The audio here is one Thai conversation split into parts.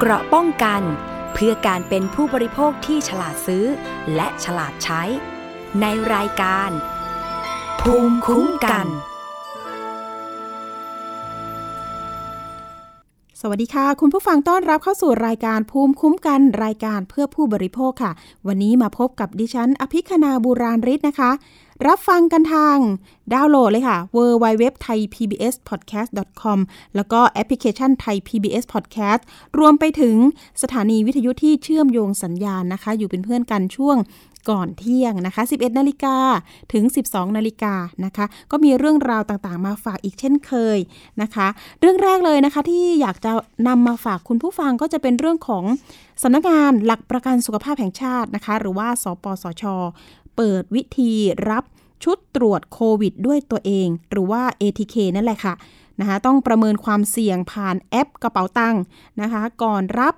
เกราะป้องกัน เพื่อการเป็นผู้บริโภคที่ฉลาดซื้อ และฉลาดใช้ ในรายการ ภูมิคุ้มกัน สวัสดีค่ะ คุณผู้ฟังต้อนรับเข้าสู่รายการภูมิคุ้มกันรายการเพื่อผู้บริโภคค่ะ วันนี้มาพบกับดิฉัน อภิคณาบูราริศนะคะ รับฟังกันทางดาวน์โหลดเลยค่ะ w w w t h a i PBS podcast com แล้วก็แอปพลิเคชันไทย PBS podcast รวมไปถึงสถานีวิทยุที่เชื่อมโยงสัญญาณนะคะ อยู่เป็นเพื่อนกันช่วงก่อนเที่ยงนะคะ 11 นาฬิกาถึง 12 นาฬิกานะคะ ก็มีเรื่องราวต่างๆ มาฝากอีกเช่นเคยนะคะ เรื่องแรกเลยนะคะที่อยากจะนำมาฝากคุณผู้ฟังก็จะเป็นเรื่องของสำนักงานหลักประกันสุขภาพแห่งชาตินะคะ หรือว่า สปสช เปิดวิธีรับชุดตรวจโควิดด้วยตัวเอง หรือว่า ATK นั่นแหละค่ะนะคะต้องประเมินความเสี่ยงผ่านแอปกระเป๋าตังค์นะคะก่อนรับ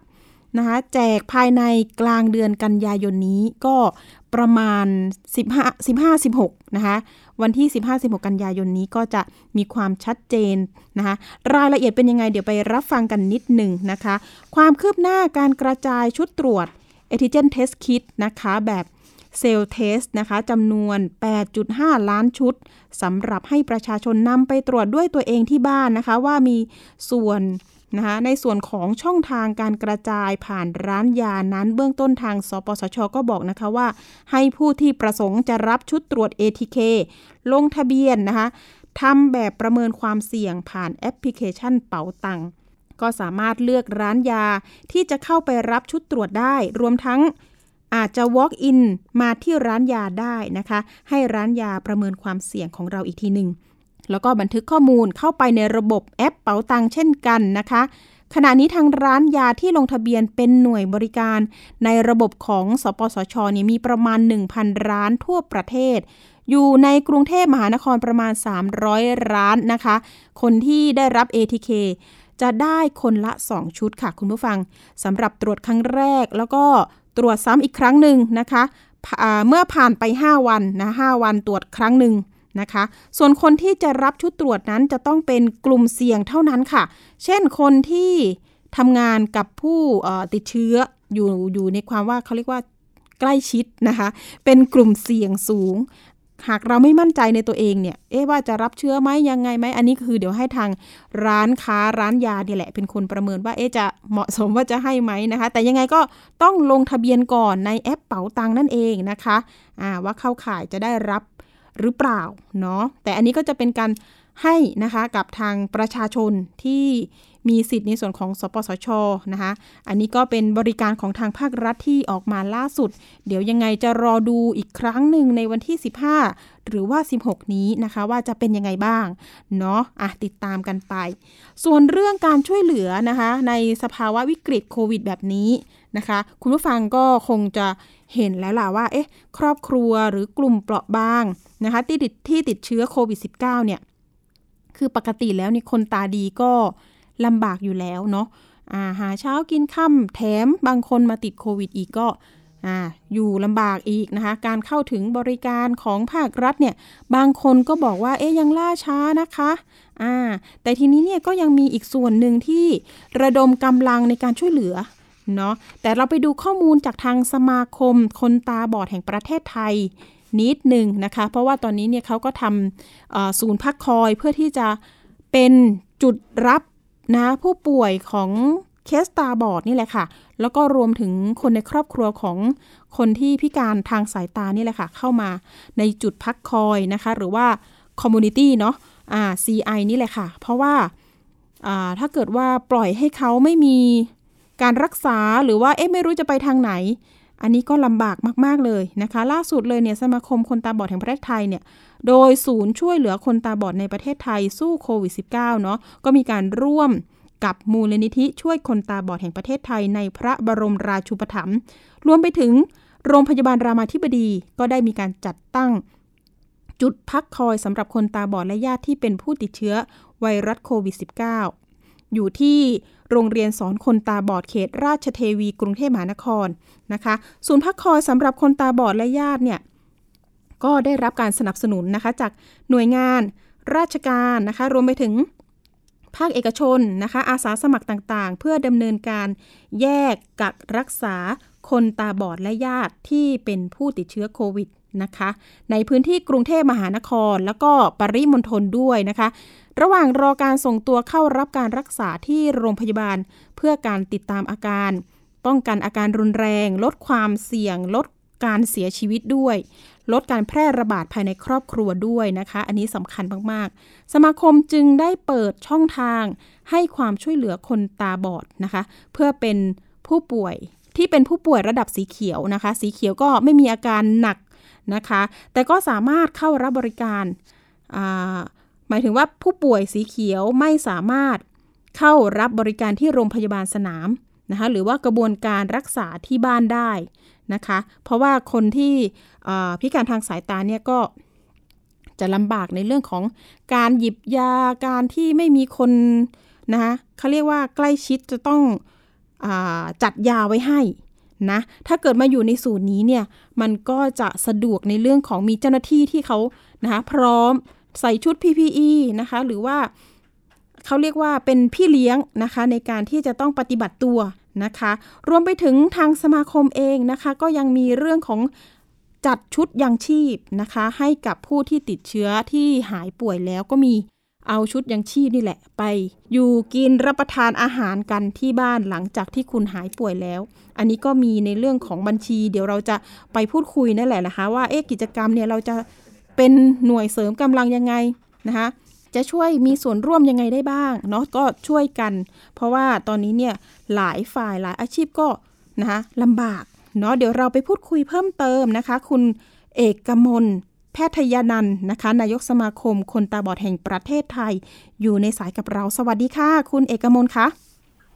นะคะแจกภายในกลางเดือนกันยายนนี้ก็ประมาณ 15 15 16นะคะวันที่ 15 16 กันยายนนี้ก็จะมีความชัดเจนนะคะรายละเอียดเป็นยังไงเดี๋ยวไปรับฟังกันนิดหนึ่งนะคะ ความคืบหน้าการกระจายชุดตรวจ Antigen Test Kit นะคะแบบ เซลล์เทสนะคะจำนวน 8.5 ล้านชุดสำหรับให้ประชาชนนำไปตรวจด้วยตัวเองที่บ้านนะคะ ว่ามีส่วนนะคะในส่วนของช่องทางการกระจายผ่านร้านยานั้น เบื้องต้นทาง สปสช ก็บอกนะคะว่า ให้ผู้ที่ประสงค์จะรับชุดตรวจ ATK ลงทะเบียนนะคะทำแบบประเมินความเสี่ยงผ่านแอปพลิเคชันเป๋าตังก็สามารถเลือกร้านยาที่จะเข้าไปรับชุดตรวจได้ รวมทั้ง อาจจะ walk in มาที่ร้านยาได้นะคะ ให้ร้านยาประเมินความเสี่ยงของเราอีกทีหนึ่งแล้วก็บันทึกข้อมูลเข้าไปในระบบแอปเป๋าตังเช่นกันนะคะ ขณะนี้ทางร้านยาที่ลงทะเบียนเป็นหน่วยบริการ ในระบบของสปสชเนี่ยมีประมาณ 1,000 ร้านทั่วประเทศ อยู่ในกรุงเทพมหานครประมาณ 300 ร้านนะคะ คนที่ได้รับ ATK จะได้คนละ 2 ชุดค่ะคุณผู้ฟังสำหรับตรวจครั้งแรกแล้วก็ ตรวจซ้ำอีกครั้งหนึ่งนะคะเมื่อผ่านไป 5 วันนะ5วันตรวจครั้งหนึ่งนะคะ ส่วนคนที่จะรับชุดตรวจนั้นจะต้องเป็นกลุ่มเสี่ยงเท่านั้นค่ะ เช่นคนที่ทำงานกับผู้ติดเชื้ออยู่อยู่ในความว่าเขาเรียกว่าใกล้ชิดนะคะ เป็นกลุ่มเสี่ยงสูง หากเราไม่มั่นใจในตัวเองเนี่ย เอ๊ะว่าจะรับเชื้อไหมยังไงไหม อันนี้คือเดี๋ยวให้ทางร้านค้าร้านยาเนี่ยแหละ เป็นคนประเมินว่าเอ๊ะจะเหมาะสมว่าจะให้ไหมนะคะ แต่ยังไงก็ต้องลงทะเบียนก่อนในแอปเป๋าตังนั่นเองนะคะะว่าเข้าข่ายจะได้รับหรือเปล่าเนาะ แต่อันนี้ก็จะเป็นการให้นะคะกับทางประชาชนที่ มีสิทธิ์ในส่วนของสปสชนะคะอันนี้ก็เป็นบริการของทางภาครัฐที่ออกมาล่าสุด เดี๋ยวยังไงจะรอดูอีกครั้งหนึ่งในวันที่ 15 หรือว่า 16 นี้นะคะว่าจะเป็นยังไงบ้างเนาะอะติดตามกันไป ส่วนเรื่องการช่วยเหลือนะคะในสภาวะวิกฤตโควิดแบบนี้นะคะคุณผู้ฟังก็คงจะเห็นแล้วล่ะว่าเอ๊ะครอบครัวหรือกลุ่มเปราะบางนะคะที่ติดที่ติดเชื้อโควิด -19 เนี่ยคือปกติแล้วนี่คนตาดีก็ ลำบากอยู่แล้วเนาะอาหาเช้ากินค่ำแถมบางคนมาติดโควิดอีกก็ออยู่ลำบากอีกนะคะ การเข้าถึงบริการของภาครัฐเนี่ย บางคนก็บอกว่าเอ๊ยยังล่าช้านะคะอ่าแต่ทีนี้เนี่ยก็ยังมีอีกส่วนหนึ่งที่ระดมกำลังในการช่วยเหลือเนาะ แต่เราไปดูข้อมูลจากทางสมาคมคนตาบอดแห่งประเทศไทยนิดหนึ่งนะคะ เพราะว่าตอนนี้เนี่ยเขาก็ททำศูนย์พักคอยเพื่อที่จะเป็นจุดรับ นะผู้ป่วยของเคสตาบอดนี่แหละค่ะ แล้วก็รวมถึงคนในครอบครัวของคนที่พิการทางสายตานี่แหละค่ะ เข้ามาในจุดพักคอยนะคะ หรือว่า community เนาะอ่า CI นี่แหละค่ะ เพราะว่าอ่าถ้าเกิดว่าปล่อยให้เขาไม่มีการรักษาหรือว่าเอ๊ะไม่รู้จะไปทางไหน อันนี้ก็ลำบากมาก ๆ เลยนะคะ ล่าสุดเลยเนี่ยสมาคมคนตาบอดแห่งประเทศไทยเนี่ย โดยศูนย์ช่วยเหลือคนตาบอดในประเทศไทยสู้โควิด -19 เนาะก็มีการร่วมกับมูลนิธิช่วยคนตาบอดแห่งประเทศไทยในพระบรมราชูปถัมภ์รวมไปถึงโรงพยาบาลรามาธิบดีก็ได้มีการจัดตั้ง จุดพักคอยสำหรับคนตาบอดและญาติที่เป็นผู้ติดเชื้อไวรัสโควิด -19 อยู่ที่โรงเรียนสอนคนตาบอดเขตราชเทวีกรุงเทพมหานครนะคะ ศูนย์พักคอยสำหรับคนตาบอดและญาติเนี่ย ก็ได้รับการสนับสนุนนะคะ จากหน่วยงานราชการนะคะ รวมไปถึงภาคเอกชนนะคะ อาสาสมัครต่างๆ เพื่อดำเนินการแยกกักรักษาคนตาบอดและญาติที่เป็นผู้ติดเชื้อโควิดนะคะ ในพื้นที่กรุงเทพมหานคร แล้วก็ปริมณฑลด้วยนะคะ ระหว่างรอการส่งตัวเข้ารับการรักษาที่โรงพยาบาล เพื่อการติดตามอาการ ป้องกันอาการรุนแรง ลดความเสี่ยง ลด การเสียชีวิตด้วย ลดการแพร่ระบาดภายในครอบครัวด้วยนะคะ อันนี้สำคัญมากๆ สมาคมจึงได้เปิดช่องทางให้ความช่วยเหลือคนตาบอดนะคะ เพื่อเป็นผู้ป่วยที่เป็นผู้ป่วยระดับสีเขียวนะคะ สีเขียวก็ไม่มีอาการหนักนะคะ แต่ก็สามารถเข้ารับบริการ หมายถึงว่าผู้ป่วยสีเขียวไม่สามารถเข้ารับบริการที่โรงพยาบาลสนามนะคะหรือว่ากระบวนการรักษาที่บ้านได้ นะคะ เพราะว่าคนที่พิการทางสายตาเนี่ยก็จะลำบากในเรื่องของการหยิบยาการที่ไม่มีคนนะคะเขาเรียกว่าใกล้ชิดจะต้องอจัดยาไว้ให้นะถ้าเกิดมาอยู่ในศูนย์นี้เนี่ยมันก็จะสะดวกในเรื่องของมีเจ้าหน้าที่ที่เขานะคะพร้อมใส่ชุด PPE นะคะหรือว่าเขาเรียกว่าเป็นพี่เลี้ยงนะคะในการที่จะต้องปฏิบัติตัว นะคะ รวมไปถึงทางสมาคมเองนะคะ ก็ยังมีเรื่องของจัดชุดยังชีพนะคะ ให้กับผู้ที่ติดเชื้อที่หายป่วยแล้วก็มีเอาชุดยังชีพนี่แหละ ไป อยู่กินรับประทานอาหารกันที่บ้านหลังจากที่คุณหายป่วยแล้ว อันนี้ก็มีในเรื่องของบัญชี เดี๋ยวเราจะไปพูดคุยนั่นแหละนะคะ ว่าเอ๊ะกิจกรรมเนี่ยเราจะเป็นหน่วยเสริมกำลังยังไงนะคะจะช่วยมีส่วนร่วมยังไงได้บ้างเนาะก็ช่วยกัน เพราะว่าตอนนี้เนี่ย หลายฝ่ายหลายอาชีพก็นะคะลำบากเนาะเดี๋ยวเราไปพูดคุยเพิ่มเติมนะคะ คุณเอกมลแพทยานันนะคะ นายกสมาคมคนตาบอดแห่งประเทศไทย อยู่ในสายกับเราสวัสดีค่ะ คุณเอกมลคะ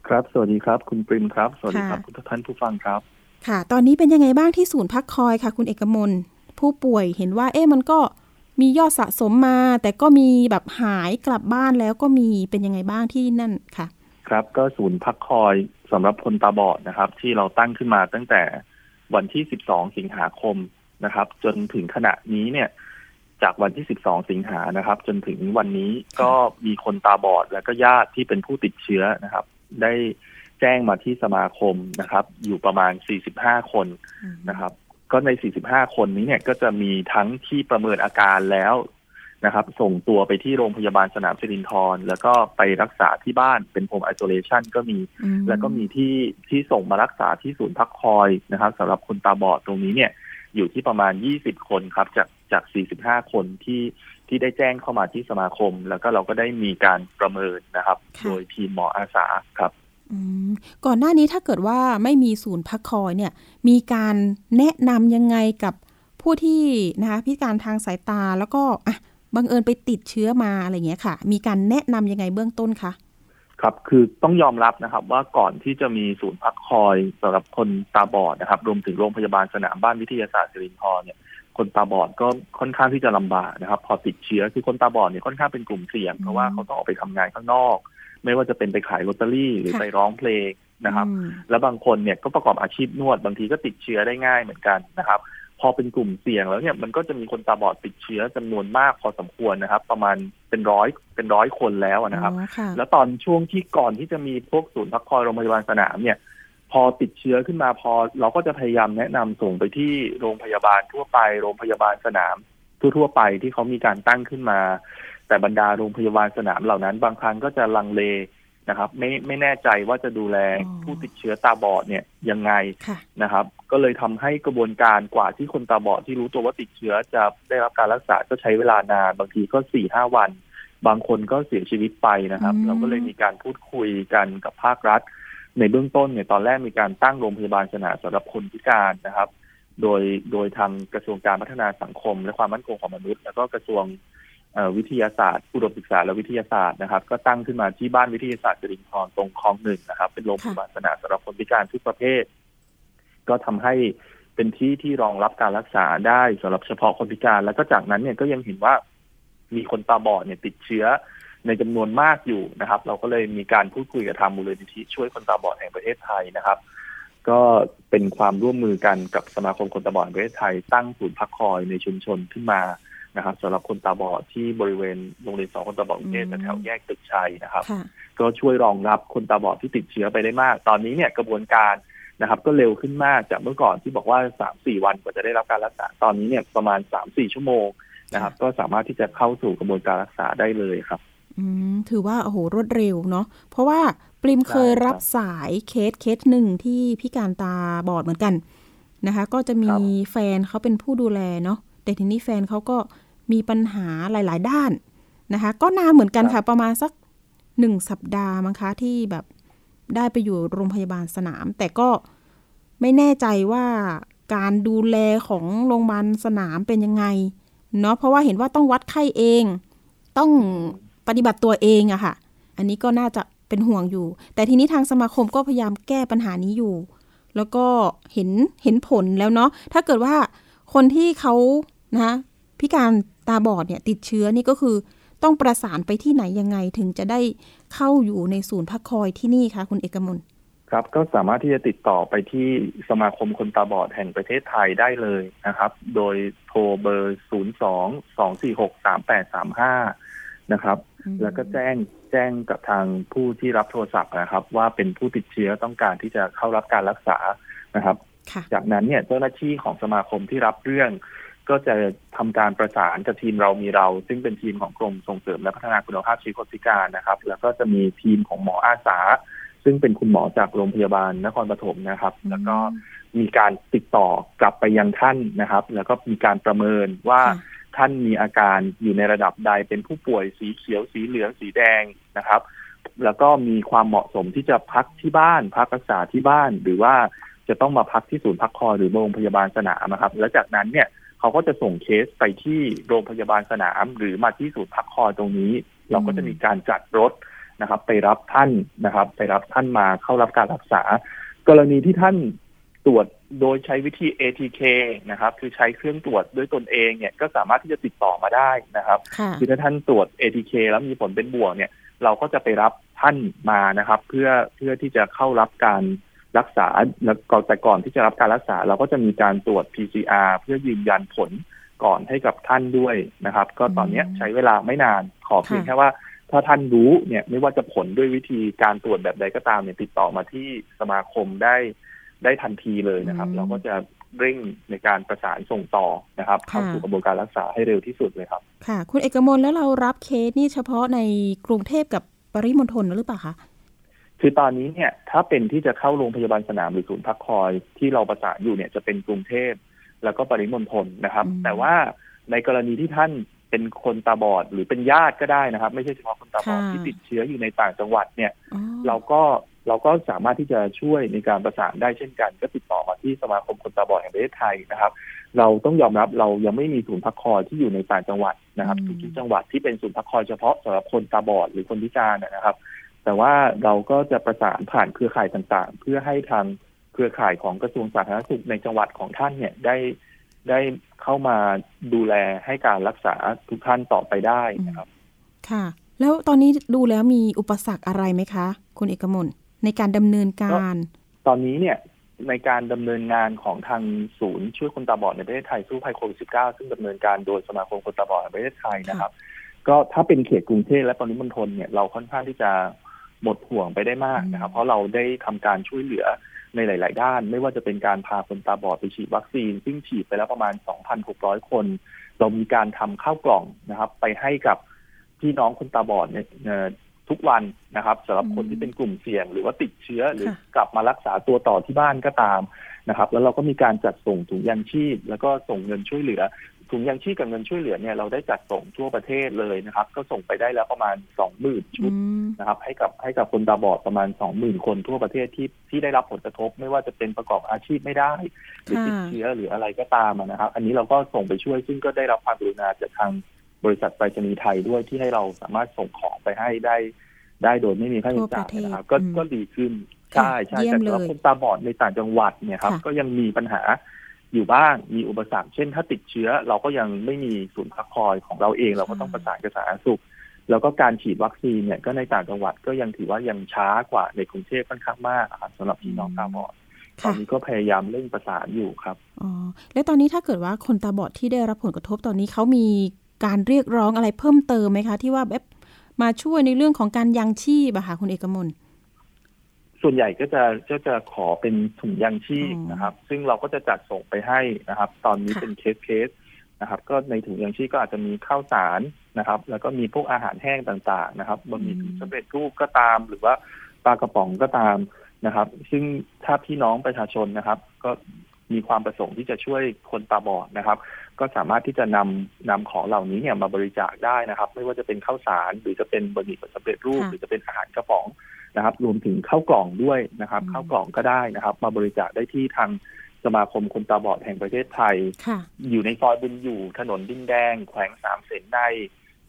ครับ สวัสดีครับ คุณปริมครับ สวัสดีครับคุณท่านผู้ฟังครับ ค่ะ ตอนนี้เป็นยังไงบ้างที่ศูนย์พักคอยค่ะ คุณเอกมลผู้ป่วยเห็นว่า เอ๊ะมันก็มียอดสะสมมา แต่ก็มีแบบหายกลับบ้านแล้วก็มีเป็นยังไงบ้างที่นั่นค่ะ ครับก็ศูนย์พักคอยสำหรับคนตาบอดนะครับ ที่เราตั้งขึ้นมาตั้งแต่วันที่ 12 สิงหาคมนะครับ จนถึงขณะนี้เนี่ย จากวันที่ 12 สิงหานะครับ จนถึงวันนี้ก็มีคนตาบอด และก็ญาติที่เป็นผู้ติดเชื้อนะครับ ได้แจ้งมาที่สมาคมนะครับ อยู่ประมาณ 45 คนนะครับ ก็ใน 45 คนนี้เนี่ยก็จะมีทั้งที่ประเมินอาการแล้ว นะครับ ส่งตัวไปที่โรงพยาบาลสนามสิรินทรแล้วก็ไปรักษาที่บ้านเป็นโฮมไอโซเลชันก็มี แล้วก็มีที่ที่ส่งมารักษาที่ศูนย์พักคอยนะครับสำหรับคนตาบอดตรงนี้เนี่ยอยู่ที่ประมาณ 20 คนครับ จากจาก 45 คนที่ที่ได้แจ้งเข้ามาที่สมาคม แล้วก็เราก็ได้มีการประเมินนะครับ โดยทีมหมออาสาครับก่อนหน้านี้ถ้าเกิดว่าไม่มีศูนย์พักคอยเนี่ย มีการแนะนำยังไงกับผู้ที่นะคะพิการทางสายตาแล้วก็อะ บังเอิญไปติดเชื้อมาอะไรเงี้ยค่ะ มีการแนะนำยังไงเบื้องต้นคะครับคือต้องยอมรับนะครับว่าก่อนที่จะมีศูนย์พักคอยสำหรับคนตาบอดนะครับ รวมถึงโรงพยาบาลสนามบ้านวิทยาศาสตร์สิรินทรเนี่ยคนตาบอดก็ค่อนข้างที่จะลำบากนะครับ พอติดเชื้อคือคนตาบอดเนี่ยค่อนข้างเป็นกลุ่มเสี่ยงเพราะว่าเขาต้องออกไปทำงานข้างนอก ไม่ว่าจะเป็นไปขายลอตเตอรี่หรือไปร้องเพลงนะครับ แล้วบางคนเนี่ยก็ประกอบอาชีพนวดบางทีก็ติดเชื้อได้ง่ายเหมือนกันนะครับ พอเป็นกลุ่มเสี่ยงแล้วเนี่ยมันก็จะมีคนตาบอดติดเชื้อจำนวนมากพอสมควรนะครับ ประมาณเป็นร้อยเป็นร้อยคนแล้วนะครับ แล้วตอนช่วงที่ก่อนที่จะมีพวกศูนย์พักคอยโรงพยาบาลสนามเนี่ย พอติดเชื้อขึ้นมาพอเราก็จะพยายามแนะนำส่งไปที่โรงพยาบาลทั่วไป โรงพยาบาลสนามทั่วๆไปที่เขามีการตั้งขึ้นมา แต่บรรดาโรงพยาบาลสนามเหล่านั้น บางครั้งก็จะลังเล นะครับ ไม่ไม่แน่ใจว่าจะดูแลผู้ติดเชื้อตาบอดเนี่ยยังไงนะครับ ก็เลยทำให้กระบวนการกว่าที่คนตาบอดที่รู้ตัวว่าติดเชื้อจะได้รับการรักษาก็ใช้เวลานานบางทีก็สี่ห้าวัน บางคนก็เสียชีวิตไปนะครับ เราก็เลยมีการพูดคุยกันกับภาครัฐ ในเบื้องต้นเนี่ยตอนแรกมีการตั้งโรงพยาบาลสนามสำหรับคนพิการนะครับ โดยโดยทางกระทรวงการพัฒนาสังคม และความมั่นคงของมนุษย์ แล้วก็กระทรวง วิทยาศาสตร์อุดมศึกษาและวิทยาศาสตร์นะครับ ก็ตั้งขึ้นมาที่บ้านวิทยาศาสตร์จริญพรตรงคลองหนึ่งนะครับ เป็นโรงพยาบาลสนามสำหรับคนพิการทุกประเภท ก็ทำให้เป็นที่ที่รองรับการรักษาได้สำหรับเฉพาะคนพิการ แล้วก็จากนั้นเนี่ยก็ยังเห็นว่ามีคนตาบอดเนี่ยติดเชื้อในจำนวนมากอยู่นะครับ เราก็เลยมีการพูดคุยกับทางมูลนิธิช่วยคนตาบอดแห่งประเทศไทยนะครับ ก็เป็นความร่วมมือกันกับสมาคมคนตาบอดแห่งประเทศไทย ตั้งศูนย์พักคอยในชุมชนขึ้นมา นะครับสำหรับคนตาบอดที่บริเวณโรงเรียนสองคนตาบอดกรุงเทพแถวแยกตึกชัยนะครับ ก็ช่วยรองรับคนตาบอดที่ติดเชื้อไปได้มาก ตอนนี้เนี่ยกระบวนการนะครับ ก็เร็วขึ้นมากจากเมื่อก่อนที่บอกว่าสามสี่วันกว่าจะได้รับการรักษาตอนนี้เนี่ยประมาณสามสี่ชั่วโมงนะครับ ก็สามารถที่จะเข้าสู่กระบวนการรักษาได้เลยครับอืมถือว่าโอ้โหรวดเร็วเนาะเพราะว่าปริมเคยรับสายเคสเคสหนึ่งที่พิการตาบอดเหมือนกันนะคะ ก็จะมีแฟนเขาเป็นผู้ดูแลเนาะแต่ทีนี้แฟนเขาก็ มีปัญหาหลาย ๆ ด้านนะคะ ก็นานเหมือนกันค่ะ ประมาณสักหนึ่งสัปดาห์มั้งคะที่แบบได้ไปอยู่โรงพยาบาลสนาม แต่ก็ไม่แน่ใจว่าการดูแลของโรงพยาบาลสนามเป็นยังไงเนาะเพราะว่าเห็นว่าต้องวัดไข้เอง ต้องปฏิบัติตัวเองอะค่ะ อันนี้ก็น่าจะเป็นห่วงอยู่ แต่ทีนี้ทางสมาคมก็พยายามแก้ปัญหานี้อยู่ แล้วก็เห็นเห็นผลแล้วเนาะถ้าเกิดว่าคนที่เขานะ พิการตาบอดเนี่ยติดเชื้อนี่ก็คือต้องประสานไปที่ไหนยังไงถึงจะได้เข้าอยู่ในศูนย์พักคอยที่นี่คะคุณเอกมลครับก็สามารถที่จะติดต่อไปที่สมาคมคนตาบอดแห่งประเทศไทยได้เลยนะครับ โดยโทรเบอร์ 0 2 2 4 6 3 8 3 5 นะครับ แล้วก็แจ้งแจ้งกับทางผู้ที่รับโทรศัพท์นะครับ ว่าเป็นผู้ติดเชื้อต้องการที่จะเข้ารับการรักษานะครับ จากนั้นเนี่ยเจ้าหน้าที่ของสมาคมที่รับเรื่องก็ จะทำการประสานกับทีมเรามีเรา ซึ่งเป็นทีมของกรมส่งเสริมและพัฒนาคุณภาพชีวิตคนพิการนะครับ แล้วก็จะมีทีมของหมออาสา ซึ่งเป็นคุณหมอจากโรงพยาบาลนครปฐมนะครับ แล้วก็มีการติดต่อกลับไปยังท่านนะครับ แล้วก็มีการประเมินว่าท่านมีอาการอยู่ในระดับใดเป็นผู้ป่วยสีเขียวสีเหลืองสีแดงนะครับ แล้วก็มีความเหมาะสมที่จะพักที่บ้าน พักรักษาที่บ้าน หรือว่าจะต้องมาพักที่ศูนย์พักคอยหรือโรงพยาบาลสนามนะครับ แล้วจากนั้นเนี่ย เขาก็จะส่งเคสไปที่โรงพยาบาลสนาม หรือมาที่ศูนย์พักคอยตรงนี้ เราก็จะมีการจัดรถนะครับ ไปรับท่านนะครับ ไปรับท่านมาเข้ารับการรักษา กรณีที่ท่านตรวจโดยใช้วิธี ATK นะครับ คือใช้เครื่องตรวจด้วยตนเองเนี่ยก็สามารถที่จะติดต่อมาได้นะครับคือถ้าท่านตรวจ ATK แล้วมีผลเป็นบวกเนี่ย เราก็จะไปรับท่านมานะครับ เพื่อเพื่อที่จะเข้ารับการ รักษาแล้วก่อนแต่ก่อนที่จะรับการรักษา เราก็จะมีการตรวจ PCR เพื่อยืนยันผลก่อนให้กับท่านด้วยนะครับ ก็ตอนนี้ใช้เวลาไม่นานขอเพียงแค่ว่าถ้าท่านรู้เนี่ยไม่ว่าจะผลด้วยวิธีการตรวจแบบใดก็ตามเนี่ยติดต่อมาที่สมาคมได้ได้ทันทีเลยนะครับ เราก็จะเร่งในการประสานส่งต่อนะครับเข้าสู่กระบวนการรักษาให้เร็วที่สุดเลยครับ ค่ะ คุณเอกมลแล้วเรารับเคสนี่เฉพาะในกรุงเทพกับปริมณฑลหรือเปล่าคะ คือตอนนี้เนี่ยถ้าเป็นที่จะเข้าโรงพยาบาลสนามหรือศูนย์พักคอยที่เราประสานอยู่เนี่ยจะเป็นกรุงเทพแล้วก็ปริมณฑลนะครับ แต่ว่าในกรณีที่ท่านเป็นคนตาบอดหรือเป็นญาติก็ได้นะครับ ไม่ใช่เฉพาะคนตาบอดที่ติดเชื้ออยู่ในต่างจังหวัดเนี่ย เราก็เราก็สามารถที่จะช่วยในการประสานได้เช่นกัน ก็ติดต่อมาที่สมาคมคนตาบอดแห่งประเทศไทยนะครับ เราต้องยอมรับเรายังไม่มีศูนย์พักคอยที่อยู่ในต่างจังหวัดนะครับทุกจังหวัดที่เป็นศูนย์พักคอยเฉพาะสำหรับคนตาบอดหรือคนพิการนะครับ แต่ว่าเราก็จะประสานผ่านเครือข่ายต่างๆ เพื่อให้ทางเครือข่ายของกระทรวงสาธารณสุขในจังหวัดของท่านเนี่ยได้ได้เข้ามาดูแลให้การรักษาทุกท่านต่อไปได้นะครับ ค่ะ แล้วตอนนี้ดูแล้วมีอุปสรรคอะไรไหมคะ คุณเอกมลในการดำเนินการ ตอนนี้เนี่ยในการดำเนินงานของทางศูนย์ช่วยคนตาบอดในประเทศไทยสู้ภัยโควิด -19 ซึ่งดำเนินการโดยสมาคมคนตาบอดในประเทศไทยนะครับ ก็ถ้าเป็นเขตกรุงเทพและปริมณฑลเนี่ยเราค่อนข้างที่จะ หมดห่วงไปได้มากนะครับ เพราะเราได้ทำการช่วยเหลือในหลาย ๆ ด้าน ไม่ว่าจะเป็นการพาคนตาบอดไปฉีดวัคซีน ซึ่งฉีดไปแล้วประมาณ 2,600 คน เรามีการทำข้าวกล่องนะครับ ไปให้กับพี่น้องคนตาบอดเนี่ยทุกวันนะครับสำหรับคนที่เป็นกลุ่มเสี่ยง หรือว่าติดเชื้อหรือกลับมารักษาตัวต่อที่บ้านก็ตามนะครับ แล้วเราก็มีการจัดส่งถุงยางชีพ แล้วก็ส่งเงินช่วยเหลือ ถุงยางชีพกับเงินช่วยเหลือเนี่ยเราได้จัดส่งทั่วประเทศเลยนะครับ ก็ส่งไปได้แล้วประมาณสองหมื่นชุดนะครับ ให้กับให้กับคนตาบอดประมาณสองหมื่นคนทั่วประเทศที่ที่ได้รับผลกระทบ ไม่ว่าจะเป็นประกอบอาชีพไม่ได้ หรือติดเชื้อหรืออะไรก็ตามนะครับ อันนี้เราก็ส่งไปช่วยซึ่งก็ได้รับความกรุณาจากทางบริษัทไปรษณีย์ไทยด้วยที่ให้เราสามารถส่งของไปให้ได้ ได้โดยไม่มีค่าใช้จ่ายนะครับ ก็ก็ดีขึ้นใช่ใช่แต่สำหรับคนตาบอดในต่างจังหวัดเนี่ยครับ ก็ยังมีปัญหา อยู่บ้างมีอุปสรรคเช่น ถ้าติดเชื้อเราก็ยังไม่มีศูนย์พักคอยของเราเอง เราก็ต้องประสานกับสาธารณสุข แล้วก็การฉีดวัคซีนเนี่ยก็ในต่างจังหวัดก็ยังถือว่ายังช้ากว่าในกรุงเทพค่อนข้างมากสำหรับพี่น้องตาบอดตอนนี้ก็พยายามเร่งประสานอยู่ครับอ๋อแล้วตอนนี้ถ้าเกิดว่าคนตาบอดที่ได้รับผลกระทบตอนนี้เขามีการเรียกร้องอะไรเพิ่มเติมไหมคะ ที่ว่าแบบมาช่วยในเรื่องของการยังชีพอะค่ะคุณเอกมล ส่วนใหญ่ก็จะก็จะขอเป็นถุงยังชีพนะครับ ซึ่งเราก็จะจัดส่งไปให้นะครับ ตอนนี้เป็นเคสเคสนะครับ ก็ในถุงยังชีพก็อาจจะมีข้าวสารนะครับ แล้วก็มีพวกอาหารแห้งต่างๆ นะครับบะหมี่สำเร็จรูปก็ตาม หรือว่าปลากระป๋องก็ตามนะครับ ซึ่งถ้าพี่น้องประชาชนนะครับ ก็มีความประสงค์ที่จะช่วยคนตาบอดนะครับ ก็สามารถที่จะนำนำของเหล่านี้เนี่ยมาบริจาคได้นะครับ ไม่ว่าจะเป็นข้าวสารหรือจะเป็นบะหมี่สำเร็จรูป หรือจะเป็นอาหารกระป๋อง นะครับ รวมถึงข้าวกล่องด้วยนะครับข้าวกล่องก็ได้นะครับ มาบริจาคได้ที่ทางสมาคมคนตาบอดแห่งประเทศไทย อยู่ในซอยบุญอยู่ถนนดินแดง แขวงสามเสนใน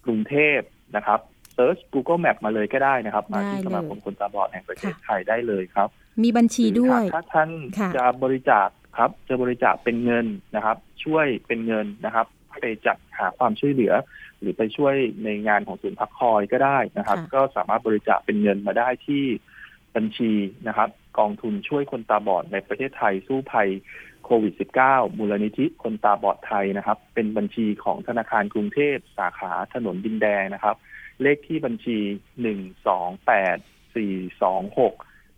กรุงเทพนะครับเซิร์ช Google Map มาเลยก็ได้นะครับ มาที่สมาคมคนตาบอดแห่งประเทศไทยได้เลยครับ มีบัญชีด้วย ถ้าท่านจะบริจาคครับ จะบริจาคเป็นเงินนะครับ ช่วยเป็นเงินนะครับ ไปจัดหาความช่วยเหลือ หรือไปช่วยในงานของศูนย์พักคอยก็ได้นะครับ ก็สามารถบริจาคเป็นเงินมาได้ที่บัญชีนะครับ กองทุนช่วยคนตาบอดในประเทศไทยสู้ภัยโควิด -19 มูลนิธิคนตาบอดไทยนะครับ เป็นบัญชีของธนาคารกรุงเทพสาขาถนนดินแดงนะครับ เลขที่บัญชีหนึ่งสองแปดสี่สองหก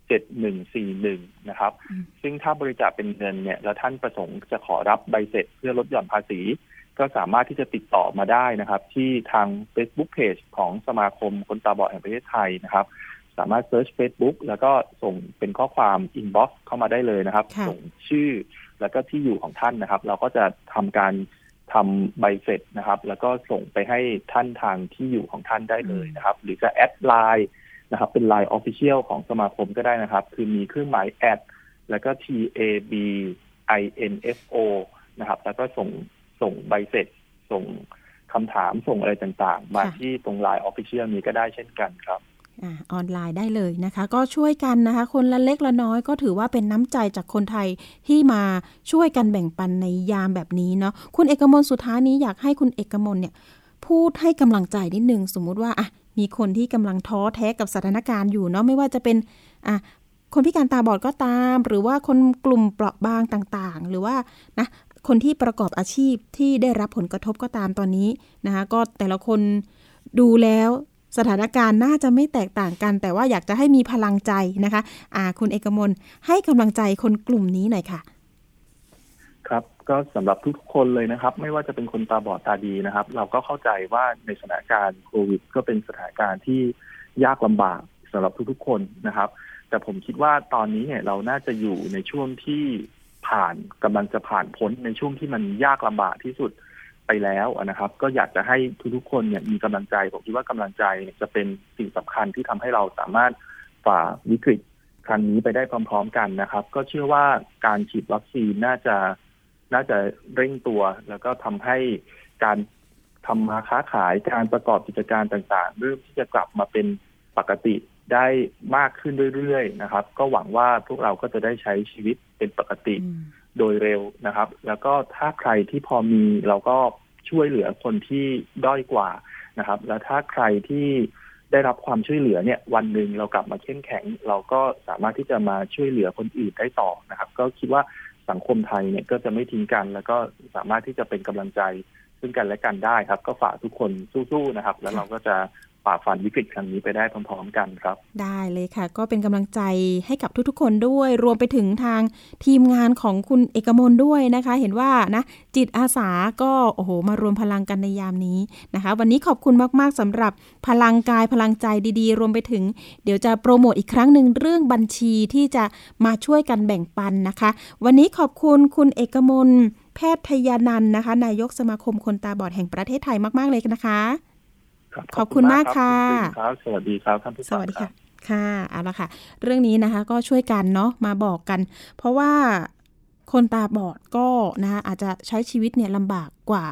เจ็ดหนึ่งสี่หนึ่งนะครับ ซึ่งถ้าบริจาคเป็นเงินเนี่ย แล้วท่านประสงค์จะขอรับใบเสร็จเพื่อลดหย่อนภาษี ก็สามารถที่จะติดต่อมาได้นะครับ ที่ทาง Facebook Page ของสมาคมคนตาบอดแห่งประเทศไทยนะครับ สามารถเซิร์ช Facebook แล้วก็ส่งเป็นข้อความ inbox เข้ามาได้เลยนะครับ ส่งชื่อแล้วก็ที่อยู่ของท่านนะครับ เราก็จะทำการทำใบเสร็จนะครับ แล้วก็ส่งไปให้ท่านทางที่อยู่ของท่านได้เลยนะครับ หรือจะ add ไลน์นะครับ เป็นไลน์ official ของสมาคมก็ได้นะครับ คือมีเครื่องหมาย at แล้วก็ T A B I N F O นะครับ แล้วก็ส่ง ส่งใบเสร็จ ส่งคำถามส่งอะไรต่างๆ มาที่ตรงไลน์ออฟฟิเชียลนี้ก็ได้เช่นกันครับออนไลน์ได้เลยนะคะ ก็ช่วยกันนะคะ คนละเล็กละน้อยก็ถือว่าเป็นน้ำใจจากคนไทยที่มาช่วยกันแบ่งปันในยามแบบนี้เนาะคุณเอกมลสุดท้ายนี้อยากให้คุณเอกมลเนี่ย พูดให้กำลังใจนิดนึงสมมุติว่าอะมีคนที่กำลังท้อแท้กับสถานการณ์อยู่เนาะไม่ว่าจะเป็นอะคนพิการตาบอดก็ตาม หรือว่าคนกลุ่มเปราะบางต่างๆ หรือว่านะ คนที่ประกอบอาชีพที่ได้รับผลกระทบก็ตามตอนนี้นะคะก็แต่ละคนดูแล้วสถานการณ์น่าจะไม่แตกต่างกัน แต่ว่าอยากจะให้มีพลังใจนะคะอ่าคุณเอกมลให้กำลังใจคนกลุ่มนี้หน่อยค่ะ ครับก็สำหรับทุกคนเลยนะครับ ไม่ว่าจะเป็นคนตาบอดตาดีนะครับ เราก็เข้าใจว่าในสถานการณ์โควิด ก็เป็นสถานการณ์ที่ยากลำบากสำหรับทุกๆคนนะครับ แต่ผมคิดว่าตอนนี้เนี่ยเราน่าจะอยู่ในช่วงที่ ผ่านกำลังจะผ่านพ้นในช่วงที่มันยากลำบากที่สุดไปแล้วนะครับ ก็อยากจะให้ทุกๆคนเนี่ยมีกำลังใจผมคิดว่ากำลังใจจะเป็นสิ่งสำคัญที่ทำให้เราสามารถฝ่าวิกฤตครั้งนี้ไปได้พร้อม ๆ กันนะครับ ก็เชื่อว่าการฉีดวัคซีนน่าจะน่าจะเร่งตัว แล้วก็ทำให้การทำมาค้าขายการประกอบกิจการต่างๆเริ่มที่จะกลับมาเป็นปกติ ได้มากขึ้นเรื่อยๆนะครับ ก็หวังว่าพวกเราก็จะได้ใช้ชีวิตเป็นปกติโดยเร็วนะครับ แล้วก็ถ้าใครที่พอมีเราก็ช่วยเหลือคนที่ด้อยกว่านะครับ แล้วถ้าใครที่ได้รับความช่วยเหลือเนี่ย วันหนึ่งเรากลับมาเข้มแข็ง เราก็สามารถที่จะมาช่วยเหลือคนอื่นได้ต่อนะครับ ก็คิดว่าสังคมไทยเนี่ยก็จะไม่ทิ้งกัน แล้วก็สามารถที่จะเป็นกำลังใจซึ่งกันและกันได้ครับ ก็ฝากทุกคนสู้ๆนะครับ แล้วเราก็จะ ฝ่าฟันวิกฤตครั้งนี้ไปได้พร้อมๆกันครับ ได้เลยค่ะ ก็เป็นกำลังใจให้กับทุกๆ คนด้วย รวมไปถึงทางทีมงานของคุณเอกมลด้วยนะคะ เห็นว่านะ จิตอาสาก็โอ้โหมารวมพลังกันในยามนี้นะคะ วันนี้ขอบคุณมากๆสำหรับพลังกายพลังใจดีๆ รวมไปถึง เดี๋ยวจะโปรโมทอีกครั้งหนึ่งเรื่องบัญชีที่จะมาช่วยกันแบ่งปันนะคะ วันนี้ขอบคุณคุณเอกมลแพทยานันนะคะ นายกสมาคมคนตาบอดแห่งประเทศไทยมาก ๆ เลยนะคะ ขอบคุณมากค่ะครับสวัสดีครับท่านผู้ฟังสวัสดีค่ะค่ะเอาละค่ะ เรื่องนี้นะคะก็ช่วยกันเนาะมาบอกกัน เพราะว่าคนตาบอดก็นะคะอาจจะใช้ชีวิตเนี่ยลำบากกว่า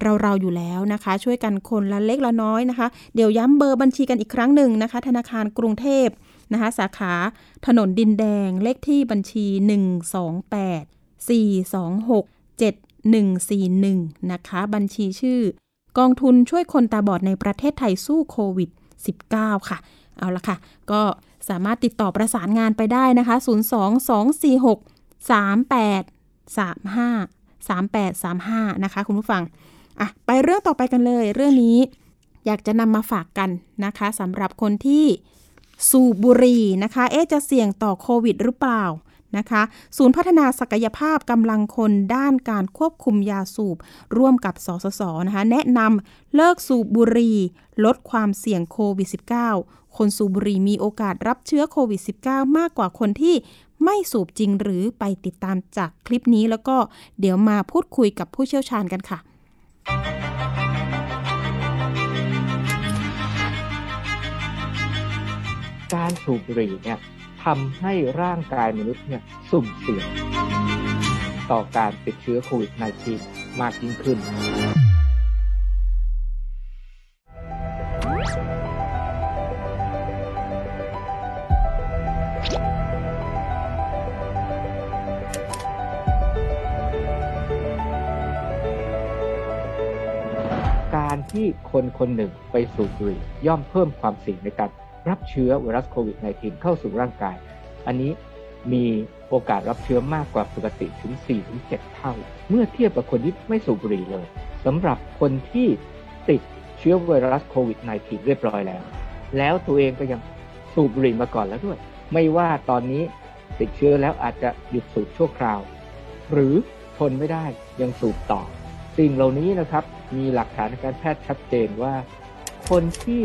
เราเราอยู่แล้วนะคะ ช่วยกันคนละเล็กละน้อยนะคะ เดี๋ยวย้ำเบอร์บัญชีกันอีกครั้งหนึ่งนะคะ ธนาคารกรุงเทพนะคะ สาขาถนนดินแดงเลขที่บัญชี 128 426 7141 นะคะ บัญชีชื่อ กองทุนช่วยคนตาบอดในประเทศไทยสู้โควิด -19 ค่ะ เอาละค่ะ ก็สามารถติดต่อประสานงานไปได้นะคะ 02246 3835 3835 นะคะ คุณผู้ฟัง อะ ไปเรื่องต่อไปกันเลย เรื่องนี้อยากจะนำมาฝากกันนะคะสำหรับคนที่สูบบุหรี่นะคะ เอ๊จะเสี่ยงต่อโควิดหรือเปล่า นะคะ ศูนย์พัฒนาศักยภาพกำลังคนด้านการควบคุมยาสูบ ร่วมกับสสสนะคะ แนะนำเลิกสูบบุหรี่ลดความเสี่ยงโควิด -19 คนสูบบุหรี่มีโอกาสรับเชื้อโควิด -19 มากกว่าคนที่ไม่สูบจริงหรือไปติดตามจากคลิปนี้แล้วก็เดี๋ยวมาพูดคุยกับผู้เชี่ยวชาญกันค่ะ การสูบบุหรี่เนี่ย ทำให้ร่างกายมนุษย์เนี่ยสุ่มเสี่ยงต่อการติดเชื้อโควิด -19 มากยิ่งขึ้น การที่คนคนหนึ่งไปสูบบุหรี่ย่อมเพิ่มความเสี่ยงในการ รับเชื้อไวรัสโควิด -19 เข้าสู่ร่างกาย อันนี้มีโอกาสรับเชื้อมากกว่าปกติถึง 4-7 เท่า เมื่อเทียบกับคนที่ไม่สูบบุหรี่เลยสำหรับคนที่ติดเชื้อไวรัสโควิด -19 เรียบร้อยแล้ว แล้วตัวเองก็ยังสูบบุหรี่มาก่อนแล้วด้วย ไม่ว่าตอนนี้ติดเชื้อแล้วอาจจะหยุดสูบชั่วคราว หรือทนไม่ได้ยังสูบต่อ สิ่งเหล่านี้นะครับมีหลักฐานทางการแพทย์ชัดเจนว่า คนที่